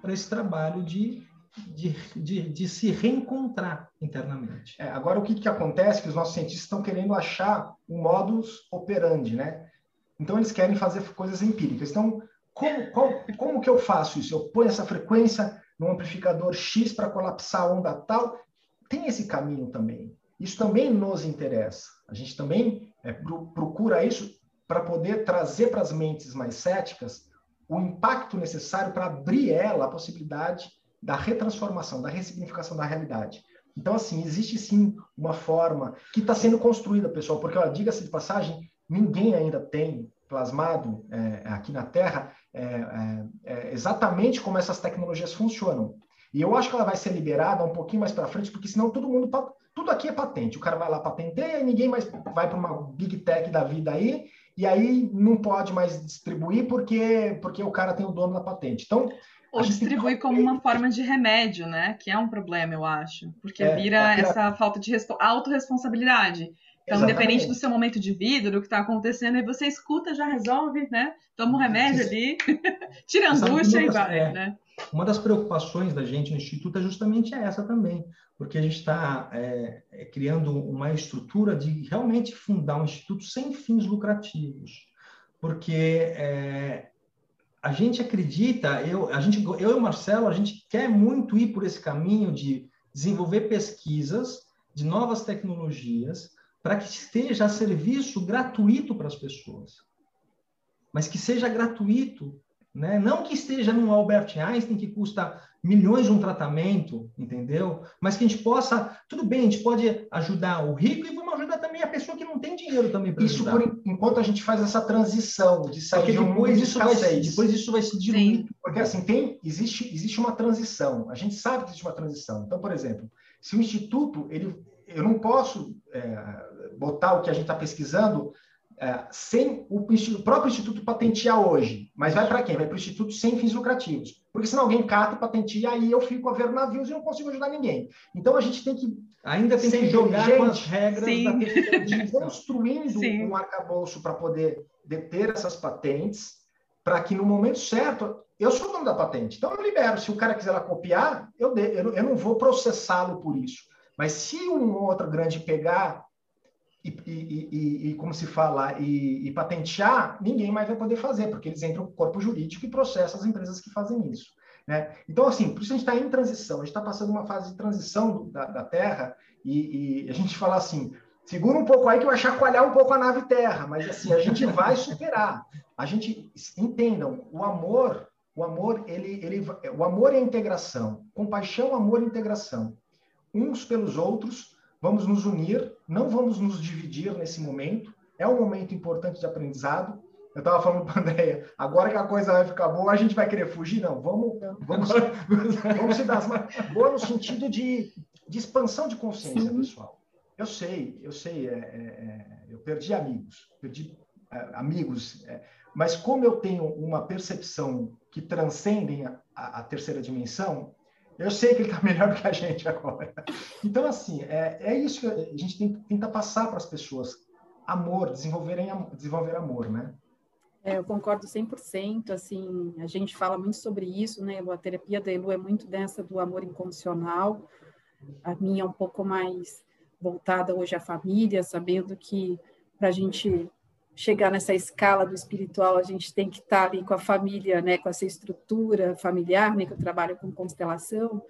para esse trabalho de de, de, de se reencontrar internamente. É, agora, o que, que acontece? Que os nossos cientistas estão querendo achar um modus operandi, né? Então, eles querem fazer coisas empíricas. Então, como, qual, como que eu faço isso? Eu ponho essa frequência no amplificador X para colapsar a onda tal? Tem esse caminho também. Isso também nos interessa. A gente também é, procura isso para poder trazer para as mentes mais céticas o impacto necessário para abrir ela a possibilidade da retransformação, da ressignificação da realidade. Então, assim, existe sim uma forma que está sendo construída, pessoal, porque, diga-se de passagem, ninguém ainda tem plasmado é, aqui na Terra é, é, é, exatamente como essas tecnologias funcionam. E eu acho que ela vai ser liberada um pouquinho mais para frente, porque senão todo mundo. Tudo aqui é patente. O cara vai lá patenteia e ninguém mais vai para uma big tech da vida aí, e aí não pode mais distribuir porque, porque o cara tem o dono da patente. Então, ou distribui como uma forma de remédio, né? Que é um problema, eu acho. Porque é, vira essa falta de autorresponsabilidade. Então, Exatamente. independente do seu momento de vida, do que está acontecendo, aí você escuta, já resolve, né? Toma um remédio ali, tira a angústia e vai, é. né? Uma das preocupações da gente no Instituto é justamente essa também, porque a gente está é, é, criando uma estrutura de realmente fundar um instituto sem fins lucrativos, porque é, a gente acredita, eu, a gente, eu e o Marcelo, a gente quer muito ir por esse caminho de desenvolver pesquisas de novas tecnologias para que esteja a serviço gratuito para as pessoas, mas que seja gratuito né? Não que esteja num Albert Einstein que custa milhões um tratamento, entendeu? Mas que a gente possa, tudo bem, a gente pode ajudar o rico e vamos ajudar também a pessoa que não tem dinheiro também para Isso por, enquanto a gente faz essa transição de sair Porque de depois isso vai depois isso vai se diluir. Porque assim tem existe existe uma transição. A gente sabe que existe uma transição. Então, por exemplo, se o instituto ele eu não posso é, botar o que a gente está pesquisando é, sem o, o, próprio Instituto patentear hoje. Mas vai para quem? Vai para o Instituto sem fins lucrativos. Porque senão alguém cata e patenteia, aí eu fico a ver navios e não consigo ajudar ninguém. Então a gente tem que. Ainda tem que jogar com as regras Sim. da construindo Sim. um arcabouço para poder deter essas patentes, para que no momento certo. Eu sou dono da patente, então eu libero. Se o cara quiser lá copiar, eu, de, eu, eu não vou processá-lo por isso. Mas se um outro grande pegar e, e, e, como se fala, e, patentear, ninguém mais vai poder fazer, porque eles entram no corpo jurídico e processam as empresas que fazem isso. Né? Então, assim, por isso a gente está em transição, a gente está passando uma fase de transição da, da Terra, e, a gente fala assim, segura um pouco aí que vai chacoalhar um pouco a nave Terra, mas assim, a gente vai superar. A gente, entendam, o amor, o amor, ele, ele, o amor é integração, compaixão, amor e integração. Uns pelos outros, Vamos nos unir, não vamos nos dividir nesse momento. É um momento importante de aprendizado. Eu estava falando para a Andréia, agora que a coisa vai ficar boa, a gente vai querer fugir? Não, vamos, vamos, vamos se dar as boa no sentido de, de expansão de consciência, Sim. pessoal. Eu sei, eu sei, é, é, é eu perdi amigos, perdi é, amigos, é, mas como eu tenho uma percepção que transcendem a, a, a terceira dimensão, eu sei que ele está melhor do que a gente agora. Então, assim, é, é isso que a gente tem, tenta passar para as pessoas. Amor, desenvolverem, desenvolver amor, né? É, eu concordo 100%, assim, a gente fala muito sobre isso, né, a terapia da Elu é muito dessa do amor incondicional, a minha é um pouco mais voltada hoje à família, sabendo que para a gente chegar nessa escala do espiritual, a gente tem que estar ali com a família, né, com essa estrutura familiar, né, que eu trabalho com constelação,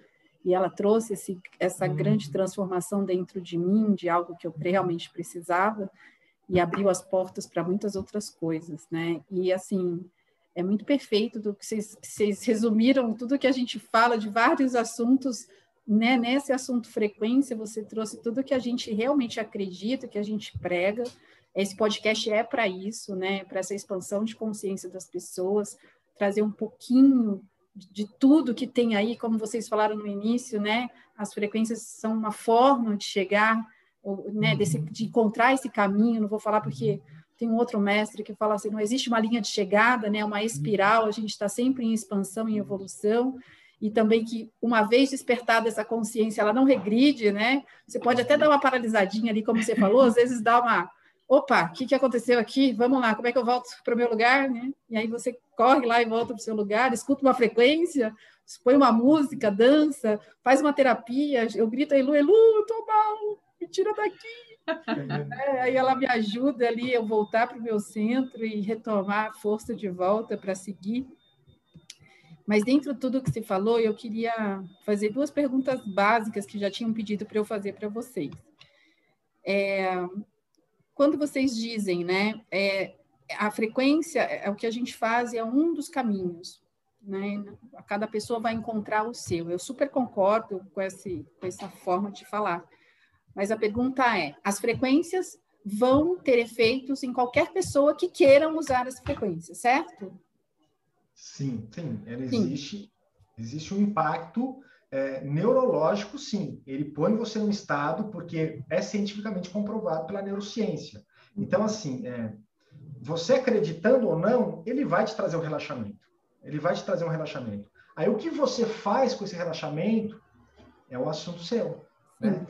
e ela trouxe esse, essa uhum. grande transformação dentro de mim, de algo que eu realmente precisava, e abriu as portas para muitas outras coisas, né? E assim, é muito perfeito do que vocês, vocês resumiram tudo que a gente fala de vários assuntos, né? Nesse assunto frequência, você trouxe tudo que a gente realmente acredita, que a gente prega, esse podcast é para isso, né? Para essa expansão de consciência das pessoas, trazer um pouquinho de tudo que tem aí, como vocês falaram no início, né? As frequências são uma forma de chegar, né? Desse, de encontrar esse caminho. Não vou falar porque tem um outro mestre que fala assim: não existe uma linha de chegada, né? Uma espiral. A gente está sempre em expansão, em evolução e também que uma vez despertada essa consciência, ela não regride, né? Você pode até dar uma paralisadinha ali, como você falou, às vezes dá uma opa, o que, que aconteceu aqui? Vamos lá, como é que eu volto para o meu lugar? Né? E aí você corre lá e volta para o seu lugar, escuta uma frequência, põe uma música, dança, faz uma terapia, eu grito a Elu, Elu, eu estou mal, me tira daqui. é, aí ela me ajuda ali eu voltar para o meu centro e retomar a força de volta para seguir. Mas dentro de tudo que você falou, eu queria fazer duas perguntas básicas que já tinham pedido para eu fazer para vocês. É, quando vocês dizem, né, é, a frequência é o que a gente faz é um dos caminhos, né? Cada pessoa vai encontrar o seu. Eu super concordo com esse com essa forma de falar. Mas a pergunta é: as frequências vão ter efeitos em qualquer pessoa que queiram usar essa frequência, certo? Sim, sim. Ela existe, sim. existe um impacto é, neurológico, sim, ele põe você num estado porque é cientificamente comprovado pela neurociência. Então, assim, é, você acreditando ou não, ele vai te trazer um relaxamento. Ele vai te trazer um relaxamento. Aí, o que você faz com esse relaxamento é um assunto seu. Né?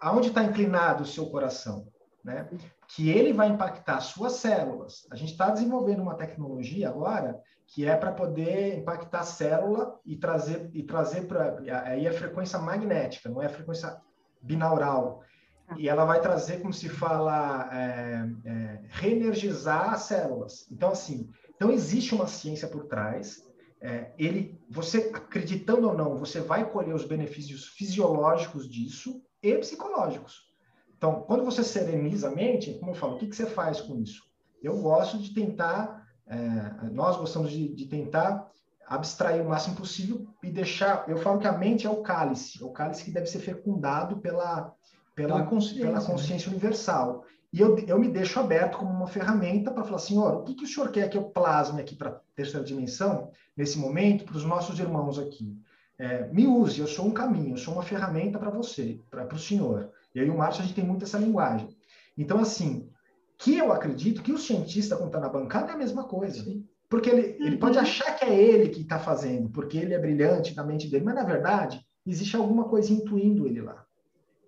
Aonde está inclinado o seu coração? Né? Que ele vai impactar suas células. A gente está desenvolvendo uma tecnologia agora que é para poder impactar a célula e trazer e trazer para aí a frequência magnética, não é a frequência binaural. Tá. E ela vai trazer, como se fala, é, é, reenergizar as células. Então, assim, então existe uma ciência por trás. É, ele, você acreditando ou não, você vai colher os benefícios fisiológicos disso e psicológicos. Então, quando você sereniza a mente, como eu falo, o que, que você faz com isso? Eu gosto de tentar é, nós gostamos de, de, tentar abstrair o máximo possível e deixar. Eu falo que a mente é o cálice, é o cálice que deve ser fecundado pela, pela, pela consciência, pela consciência né? universal. E eu, eu me deixo aberto como uma ferramenta para falar, senhor, o que, que o senhor quer que eu plasme aqui para a terceira dimensão, nesse momento, para os nossos irmãos aqui? É, me use, eu sou um caminho, eu sou uma ferramenta para você, para o senhor. E aí o Márcio, a gente tem muito essa linguagem. Então, assim, que eu acredito que o cientista, quando está na bancada, é a mesma coisa. Sim. Porque ele, ele pode uhum. achar que é ele que está fazendo, porque ele é brilhante na mente dele, mas na verdade existe alguma coisa intuindo ele lá.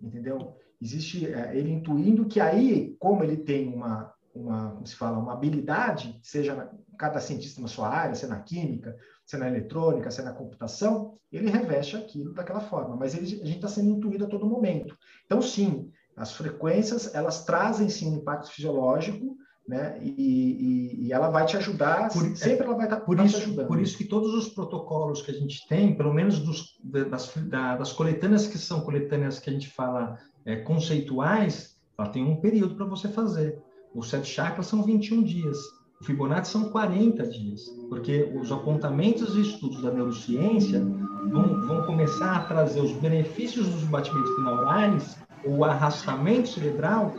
Entendeu? Existe é, ele intuindo que aí, como ele tem uma, uma como se fala, uma habilidade, seja na, cada cientista na sua área, seja na química, seja na eletrônica, seja na computação, ele reveste aquilo daquela forma. Mas ele, a gente está sendo intuído a todo momento. Então, sim, as frequências, elas trazem sim um impacto fisiológico, né? E, e, e ela vai te ajudar, por, sempre ela vai estar tá, por tá isso, te ajudando. Por isso que todos os protocolos que a gente tem, pelo menos dos, das, das coletâneas que são coletâneas que a gente fala é, conceituais, ela tem um período para você fazer. Os sete chakras são 21 dias. O Fibonacci são 40 dias, porque os apontamentos e estudos da neurociência vão, vão começar a trazer os benefícios dos batimentos binaurais o arrastamento cerebral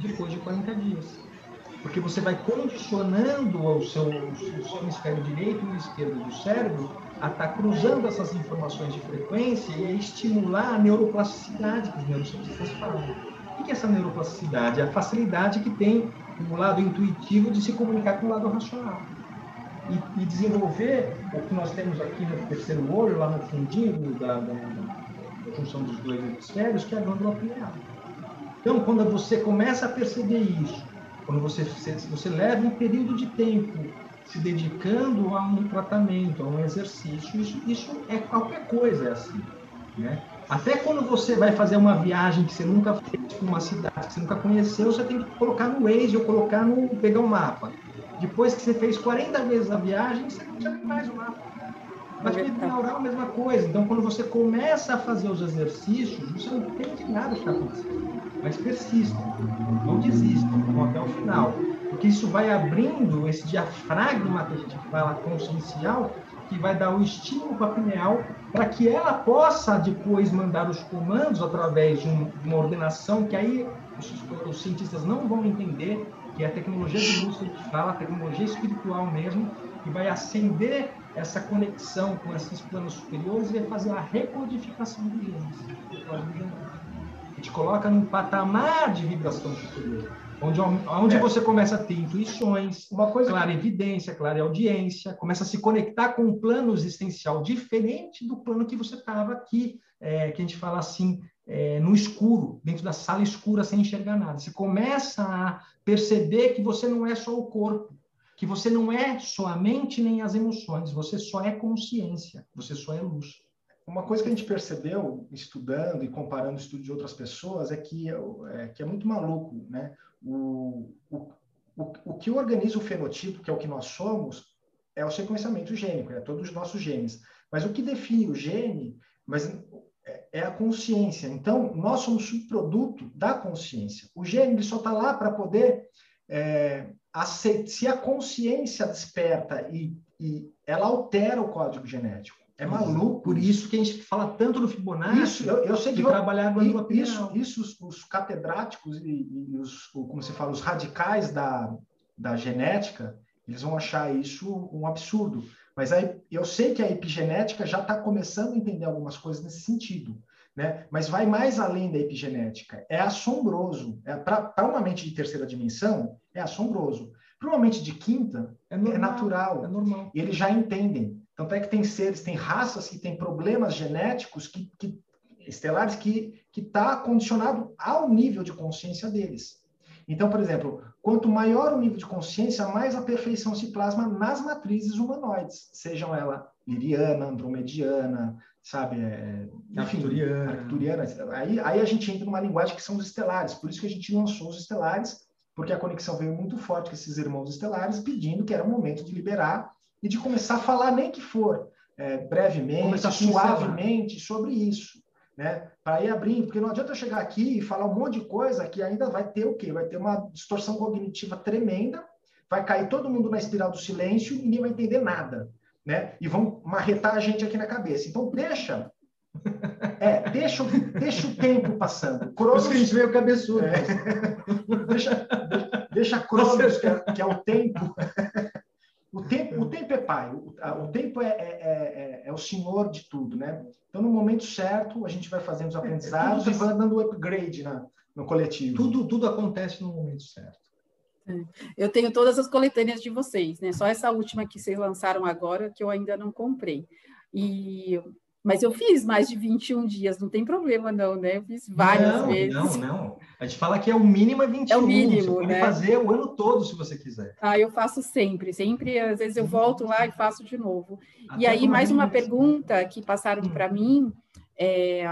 depois de 40 dias. Porque você vai condicionando o seu, o seu hemisfério direito e esquerdo do cérebro a estar tá cruzando essas informações de frequência e a estimular a neuroplasticidade que os neurocientistas falam. O que é essa neuroplasticidade? É a facilidade que tem o lado intuitivo de se comunicar com o lado racional. E, e desenvolver o que nós temos aqui no terceiro olho, lá no fundinho da, da função dos dois hemisférios, que é a glândula pineal. Então, quando você começa a perceber isso, quando você, você leva um período de tempo se dedicando a um tratamento, a um exercício, isso, isso é qualquer coisa, é assim. Né? Até quando você vai fazer uma viagem que você nunca fez para uma cidade que você nunca conheceu, você tem que colocar no Waze ou colocar no pegar um mapa. Depois que você fez 40 vezes a viagem, você não precisa mais o mapa. Mas com binaural é a mesma coisa. Então, quando você começa a fazer os exercícios, você não entende nada do que está acontecendo. Mas persistam, não desistam, vão até o final. Porque isso vai abrindo esse diafragma que a gente fala consciencial, que vai dar o estímulo para a pineal, para que ela possa depois mandar os comandos através de, um, uma ordenação que aí os, os, cientistas não vão entender, que é a tecnologia de luz que a gente fala, a tecnologia espiritual mesmo, que vai acender essa conexão com esses planos superiores e vai fazer a recodificação dos genes. Gente coloca num patamar de vibração superior, onde, onde é. você começa a ter intuições, uma coisa clara evidência, clara audiência, começa a se conectar com um plano existencial diferente do plano que você estava aqui, é, que a gente fala assim, é, no escuro, dentro da sala escura, sem enxergar nada. Você começa a perceber que você não é só o corpo, que você não é só a mente nem as emoções, você só é consciência, você só é luz. Uma coisa que a gente percebeu estudando e comparando o estudo de outras pessoas é que é, que é muito maluco, né? O, o, o, o que organiza o fenotipo, que é o que nós somos, é o sequenciamento gênico, é todos os nossos genes. Mas o que define o gene mas é, é a consciência. Então, nós somos subproduto da consciência. O gene só está lá para poder é, se a consciência desperta e, e ela altera o código genético. É maluco. Por isso que a gente fala tanto do Fibonacci. Isso, eu, eu sei que trabalhar a glândula Isso, isso os, os catedráticos e, e, os, como se fala, os radicais da, da genética, eles vão achar isso um absurdo. Mas aí, eu sei que a epigenética já está começando a entender algumas coisas nesse sentido né? Mas vai mais além da epigenética. É assombroso. É, Para uma mente de terceira dimensão, é assombroso. Para uma mente de quinta, é, normal, é natural. É normal. E eles já entendem. Tanto é que tem seres, tem raças que têm problemas genéticos que, que estelares que está condicionado ao nível de consciência deles. Então, por exemplo, quanto maior o nível de consciência, mais a perfeição se plasma nas matrizes humanoides, sejam ela liriana, andromediana, sabe, é, arcturiana. arcturiana. Aí, aí a gente entra numa linguagem que são os estelares, por isso que a gente lançou os estelares, porque a conexão veio muito forte com esses irmãos estelares, pedindo que era o momento de liberar e de começar a falar, nem que for é, brevemente, suavemente, sobre isso né? Para ir abrindo, porque não adianta eu chegar aqui e falar um monte de coisa que ainda vai ter o quê? Vai ter uma distorção cognitiva tremenda, vai cair todo mundo na espiral do silêncio e ninguém vai entender nada, né? E vão marretar a gente aqui na cabeça. Então deixa é, deixa, deixa o tempo passando. Cronos, Por isso que a gente veio cabeçudo. É, deixa, deixa Cronos, que é, que é o tempo, tempo, o tempo é pai, o, o tempo é, é, é, é, o senhor de tudo, né? Então, no momento certo, a gente vai fazendo os aprendizados e vai dando upgrade na, no coletivo. Tudo, tudo acontece no momento certo. Eu tenho todas as coletâneas de vocês, né? Só essa última que vocês lançaram agora que eu ainda não comprei. E mas eu fiz mais de 21 dias, não tem problema não, né? Eu fiz várias não, vezes. Não, não. A gente fala que é o mínimo é 21. É o mínimo, você pode né? fazer o ano todo se você quiser. Ah, eu faço sempre, sempre, às vezes eu volto lá e faço de novo. Até e aí, mais uma pergunta que passaram para hum. mim, é,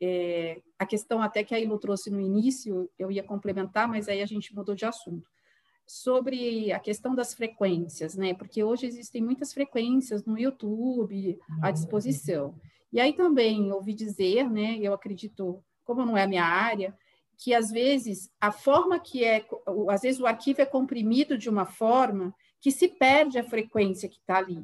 é, a questão até que a Ilu trouxe no início, eu ia complementar, mas aí a gente mudou de assunto sobre a questão das frequências, né? Porque hoje existem muitas frequências no YouTube à disposição. E aí também ouvi dizer, né? Eu acredito, como não é a minha área, que às vezes a forma que é, às vezes o arquivo é comprimido de uma forma que se perde a frequência que está ali.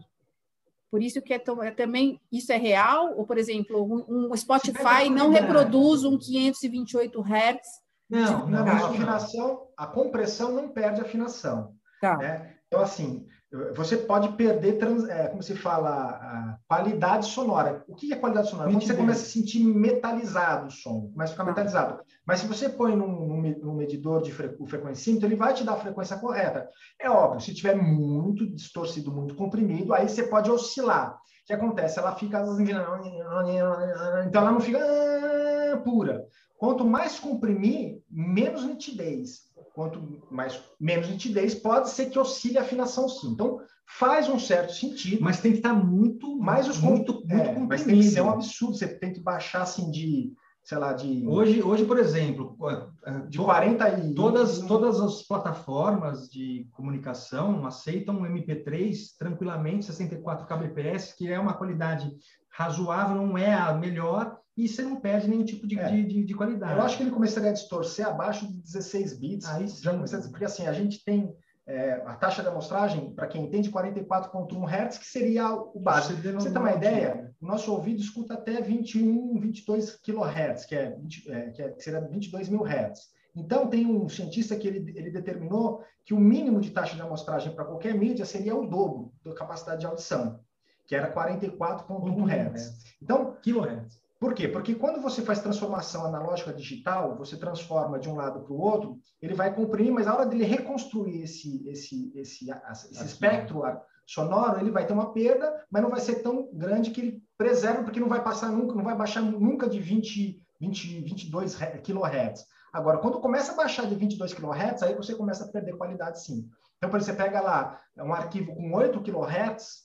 Por isso que é, é, também isso é real, ou por exemplo, um, um Spotify não reproduz um 528 Hz não, não, a afinação, a compressão não perde a afinação. Tá. Né? Então, assim, você pode perder, trans, é, como se fala, qualidade sonora. O que é qualidade sonora? Quando você começa a sentir metalizado o som, começa a ficar tá. metalizado. Mas se você põe num, num medidor de fre, o frequencímetro, ele vai te dar a frequência correta. É óbvio, se tiver muito distorcido, muito comprimido, aí você pode oscilar. O que acontece? Ela fica. Então ela não fica pura. Quanto mais comprimir, menos nitidez. Quanto mais menos nitidez, pode ser que oscile a afinação sim. Então, faz um certo sentido. Mas tem que estar muito, mais os muito, muito, muito é, Mas tem que ser um absurdo. Você tem que baixar assim de sei lá, de. Hoje, hoje por exemplo, de 40 e. Todas, todas as plataformas de comunicação aceitam MP3 tranquilamente, 64 kbps, que é uma qualidade razoável, não é a melhor, e você não perde nenhum tipo de, é. de, de, de, qualidade. Eu acho que ele começaria a distorcer abaixo de 16 bits. Aí já começa, porque assim, a gente tem é, a taxa de amostragem, para quem entende, 44.1 Hz, que seria o básico. Você, você tem uma ideia? O nosso ouvido escuta até 21, 22 kHz, que, é, 20, é, que, é, que seria 22 mil Hz. Então, tem um cientista que ele, ele determinou que o mínimo de taxa de amostragem para qualquer mídia seria o dobro da capacidade de audição, que era 44.1 Hz. Então, kilohertz. Por quê? Porque quando você faz transformação analógica digital, você transforma de um lado para o outro, ele vai comprimir, mas na hora dele reconstruir esse, esse, esse, esse espectro sonoro, ele vai ter uma perda, mas não vai ser tão grande que ele preserva, porque não vai passar nunca, não vai baixar nunca de 20, 20 22 kHz. Agora, quando começa a baixar de 22 kHz, aí você começa a perder qualidade sim. Então, por exemplo, você pega lá um arquivo com 8 kHz,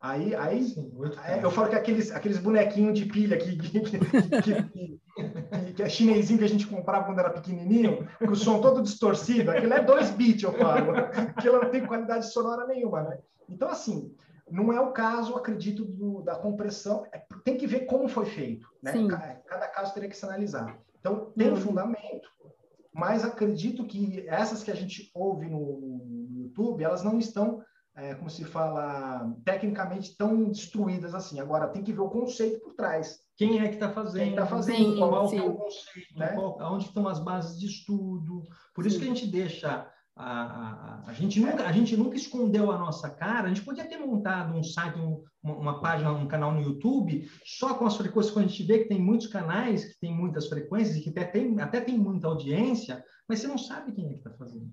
Aí, aí Sim, é, eu falo que aqueles, aqueles bonequinhos de pilha que, que, que, que, é chinesinho que a gente comprava quando era pequenininho, com o som todo distorcido, aquilo é 2 bits, eu falo. Aquilo não tem qualidade sonora nenhuma, né? Então, assim, não é o caso, acredito, do, da compressão. É, tem que ver como foi feito, né? Cada, cada, caso teria que se analisar. Então, tem um uhum. fundamento, mas acredito que essas que a gente ouve no, no YouTube, elas não estão é, como se fala, tecnicamente tão destruídas assim. Agora, tem que ver o conceito por trás. Quem é que está fazendo? Quem está fazendo? Sim, qual sim. é o conceito? Né? Qual, onde estão as bases de estudo? Por sim. isso que a gente deixa... A, a, a, gente nunca, a gente nunca escondeu a nossa cara. A gente podia ter montado um site, um, uma, uma, página, um canal no YouTube, só com as frequências, quando a gente vê que tem muitos canais, que tem muitas frequências e que até tem, até tem muita audiência, mas você não sabe quem é que está fazendo.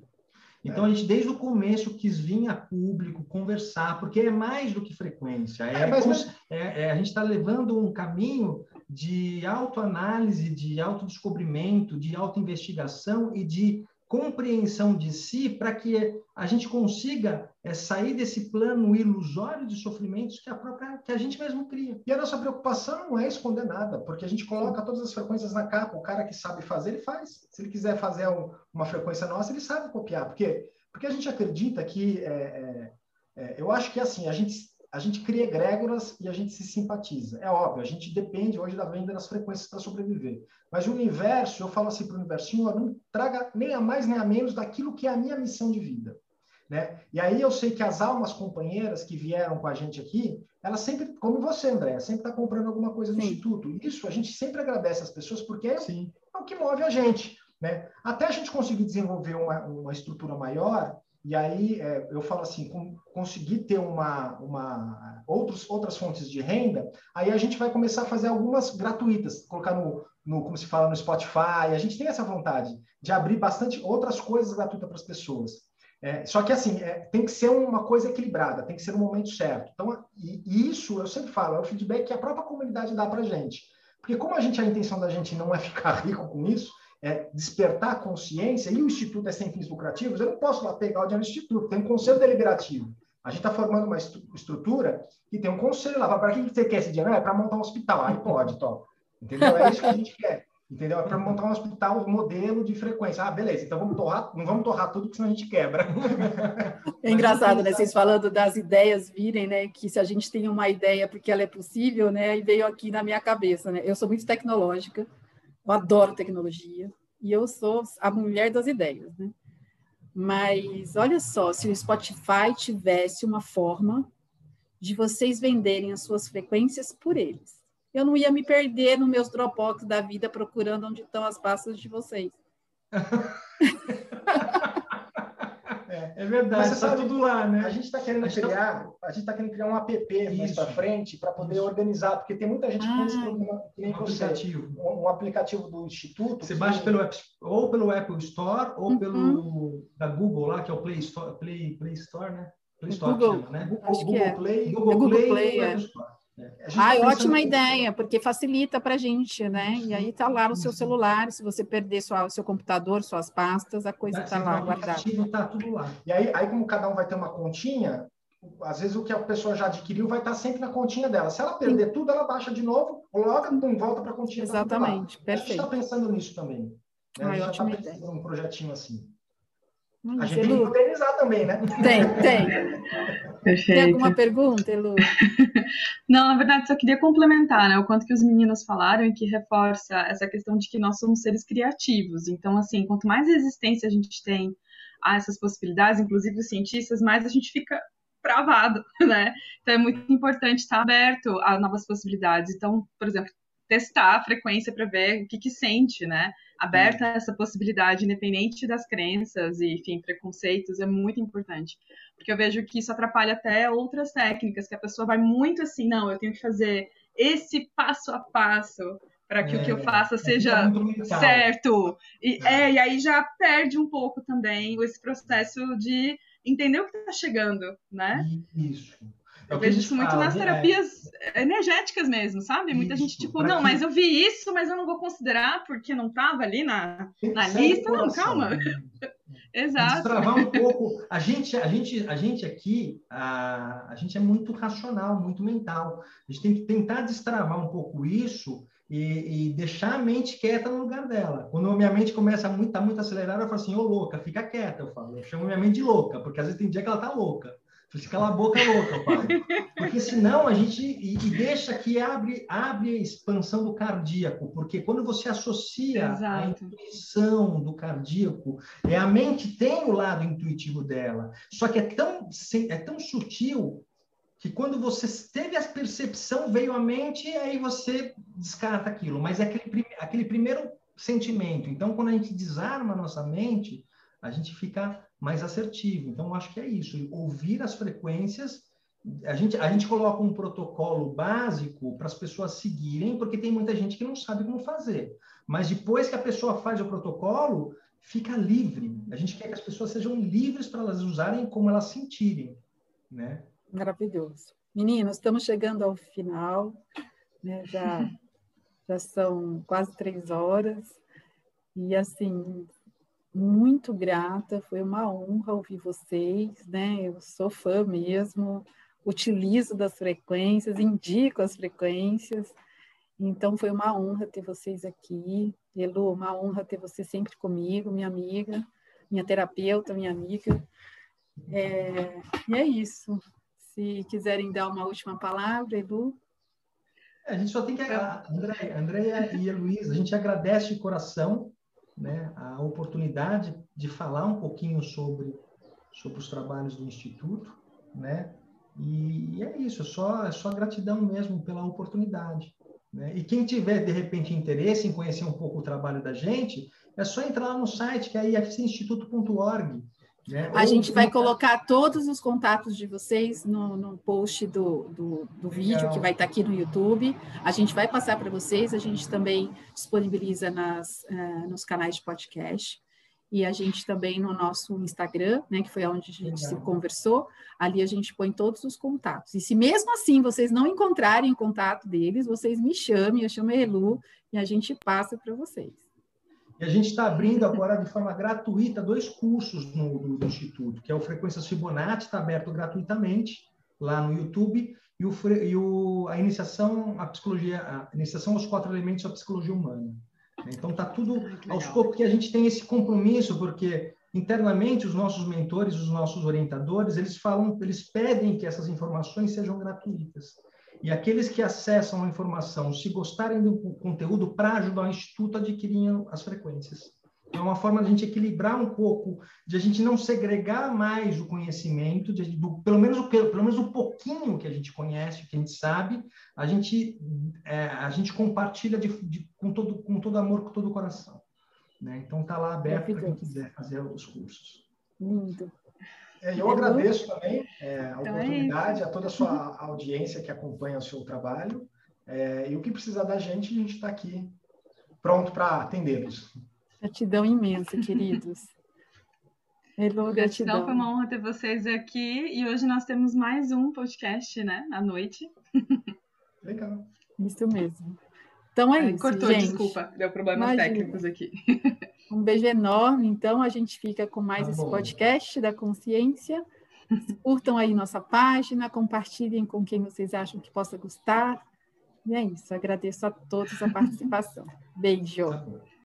Então, a gente, desde o começo, quis vir a público, conversar, porque é mais do que frequência. É, é, mas, é, é a gente está levando um caminho de autoanálise, de autodescobrimento, de autoinvestigação e de compreensão de si para que a gente consiga é, sair desse plano ilusório de sofrimentos que a própria que a gente mesmo cria. E a nossa preocupação não é esconder nada, porque a gente coloca todas as frequências na capa. O cara que sabe fazer, ele faz. Se ele quiser fazer um, uma frequência nossa, ele sabe copiar. Porque porque a gente acredita que é, é, é eu acho que assim a gente a gente cria egrégoras e a gente se simpatiza. É óbvio, a gente depende hoje da venda das frequências para sobreviver. Mas o universo, eu falo assim para o universo, não traga nem a mais nem a menos daquilo que é a minha missão de vida. Né? E aí eu sei que as almas companheiras que vieram com a gente aqui, elas sempre, como você, André, sempre está comprando alguma coisa no Sim. Instituto. Isso a gente sempre agradece as pessoas porque é, é o que move a gente. Né? Até a gente conseguir desenvolver uma, uma estrutura maior, e aí é, eu falo assim, com, conseguir ter uma, uma outros, outras fontes de renda, aí a gente vai começar a fazer algumas gratuitas, colocar no, no como se fala no Spotify. A gente tem essa vontade de abrir bastante outras coisas gratuitas para as pessoas. É, só que assim é, tem que ser uma coisa equilibrada, tem que ser no momento certo. Então, e, e isso eu sempre falo, é o feedback que a própria comunidade dá para gente. Porque como a gente a intenção da gente não é ficar rico com isso, é, despertar a consciência, e o Instituto é sem fins lucrativos, eu não posso lá pegar o dinheiro do Instituto, tem um conselho deliberativo. A gente está formando uma estrutura que tem um conselho lá. Para que você quer esse dinheiro? é para montar um hospital. Aí pode, top. Entendeu? É isso que a gente quer. Entendeu? É para montar um hospital modelo de frequência. Ah, beleza. Então vamos torrar, não vamos torrar tudo, porque senão a gente quebra. É engraçado, né? Vocês falando das ideias virem, né? Que se a gente tem uma ideia porque ela é possível, né? E veio aqui na minha cabeça, né? Eu sou muito tecnológica. Eu adoro tecnologia e eu sou a mulher das ideias, né? Mas olha só, se o Spotify tivesse uma forma de vocês venderem as suas frequências por eles, eu não ia me perder nos meus Dropbox da vida procurando onde estão as pastas de vocês. É, é verdade, está tudo lá, né? A gente está querendo tá criar, tá... a gente está querendo criar um app mais para frente para poder Isso. organizar, porque tem muita gente que tem esse problema, que nem um você, aplicativo. Um, um, aplicativo do instituto. Você que... baixa pelo ou pelo Apple Store ou uhum. pelo da Google lá, que é o Play Store, Play, Play Store, né? Play Store Google, chama, né? Acho Google, é. Play, Google, Google Play, Play, é. É. Ah, ótima ideia, porque facilita para a gente, né? E aí está lá no seu celular, se você perder sua, seu computador, suas pastas, a coisa está lá guardada. Está tudo lá. E aí, aí, como cada um vai ter uma continha, às vezes o que a pessoa já adquiriu vai estar tá sempre na continha dela. Se ela perder Sim. tudo, ela baixa de novo, logo não volta para a continha. Tá Exatamente, perfeito. A gente está pensando nisso também. Né? Ai, a gente está pensando ideia. num projetinho assim. Hum, a gente Elu... tem que modernizar também, né? Tem, tem. Perfeito. Tem alguma pergunta, Elu? Não, na verdade, só queria complementar, né? O quanto que os meninos falaram e que reforça essa questão de que nós somos seres criativos. Então, assim, quanto mais resistência a gente tem a essas possibilidades, inclusive os cientistas, mais a gente fica travado, né? Então é muito importante estar aberto a novas possibilidades. Então, por exemplo, testar a frequência para ver o que, que sente, né? Aberta essa possibilidade, independente das crenças e, enfim, preconceitos, é muito importante. Porque eu vejo que isso atrapalha até outras técnicas, que a pessoa vai muito assim, não, eu tenho que fazer esse passo a passo para que é, o que eu é, faça é seja certo. E, é. é, e aí já perde um pouco também esse processo de entender o que está chegando, né? Isso. É eu vejo isso muito fala, nas né? terapias é... energéticas mesmo, sabe? Isso, Muita gente, tipo, não, que... mas eu vi isso, mas eu não vou considerar porque não estava ali na, na lista. Não, calma. Exato. Destravar um pouco. A gente, a gente, a gente aqui, a, a gente é muito racional, muito mental. A gente tem que tentar destravar um pouco isso e, e, deixar a mente quieta no lugar dela. Quando a minha mente começa a muito, tá muito acelerada, eu falo assim, ô louca, fica quieta, eu falo. Eu chamo minha mente de louca, porque às vezes tem dia que ela tá louca. Você cala a boca louca, pai. Porque senão a gente. E, e, deixa que abre, abre a expansão do cardíaco. Porque quando você associa Exato. a intuição do cardíaco, é a mente tem o lado intuitivo dela. Só que é tão, é tão sutil que quando você teve a percepção, veio a mente, e aí você descarta aquilo. Mas é aquele, aquele primeiro sentimento. Então, quando a gente desarma a nossa mente, a gente fica mais assertivo. Então, acho que é isso, ouvir as frequências. A gente, a gente coloca um protocolo básico para as pessoas seguirem, porque tem muita gente que não sabe como fazer. Mas depois que a pessoa faz o protocolo, fica livre. A gente quer que as pessoas sejam livres para elas usarem como elas sentirem, né? Maravilhoso. Meninos, estamos chegando ao final, né? já, já são quase três horas, e assim, muito grata, foi uma honra ouvir vocês, né? Eu sou fã mesmo, utilizo das frequências, indico as frequências. Então foi uma honra ter vocês aqui. Elu, uma honra ter você sempre comigo, minha amiga, minha terapeuta, minha amiga. É, e é isso. Se quiserem dar uma última palavra, Elu. A gente só tem que. André, Andréia e Heloísa, a gente agradece de coração né, a oportunidade de falar um pouquinho sobre, sobre os trabalhos do Instituto, né? E, e é isso, é só, é só gratidão mesmo pela oportunidade. Né? E quem tiver, de repente, interesse em conhecer um pouco o trabalho da gente, é só entrar lá no site, que é ifcinstituto.org. Né? A Ou gente vai colocar todos os contatos de vocês no, no post do, do, do vídeo que vai estar aqui no YouTube. A gente vai passar para vocês, a gente também disponibiliza nas, uh, nos canais de podcast. E a gente também no nosso Instagram, né, que foi onde a gente Legal. se conversou, ali a gente põe todos os contatos. E se mesmo assim vocês não encontrarem o contato deles, vocês me chamem, eu chamo a Elu e a gente passa para vocês. E a gente está abrindo agora de forma gratuita dois cursos no, do, do Instituto, que é o Frequências Fibonacci, está aberto gratuitamente lá no YouTube, e, o, e o, a iniciação à psicologia, a iniciação aos quatro elementos da psicologia humana. Então está tudo aos poucos que a gente tem esse compromisso, porque internamente os nossos mentores, os nossos orientadores, eles falam, eles pedem que essas informações sejam gratuitas. E aqueles que acessam a informação, se gostarem do conteúdo, para ajudar o Instituto a adquirir as frequências. É uma forma de a gente equilibrar um pouco, de a gente não segregar mais o conhecimento, de, do, pelo, menos o, pelo menos o pouquinho que a gente conhece, que a gente sabe, a gente, é, a gente compartilha de, de, com, todo, com todo amor, com todo o coração. Né? Então, está lá aberto para quem quiser fazer os cursos. Lindo. É, eu agradeço também é, a então é oportunidade, a toda a sua audiência que acompanha o seu trabalho. É, e o que precisar da gente, a gente está aqui pronto para atendê-los. Gratidão imensa, queridos. Hello, gratidão. Foi uma honra ter vocês aqui. E hoje nós temos mais um podcast, né? À noite. Legal. Isso mesmo. Então é, isso. Cortou, gente. desculpa, deu problemas Imagina. técnicos aqui. Um beijo enorme. Então, a gente fica com mais tá esse podcast da consciência. Curtam aí nossa página, compartilhem com quem vocês acham que possa gostar. E é isso. Agradeço a todos a participação. Beijo. Tá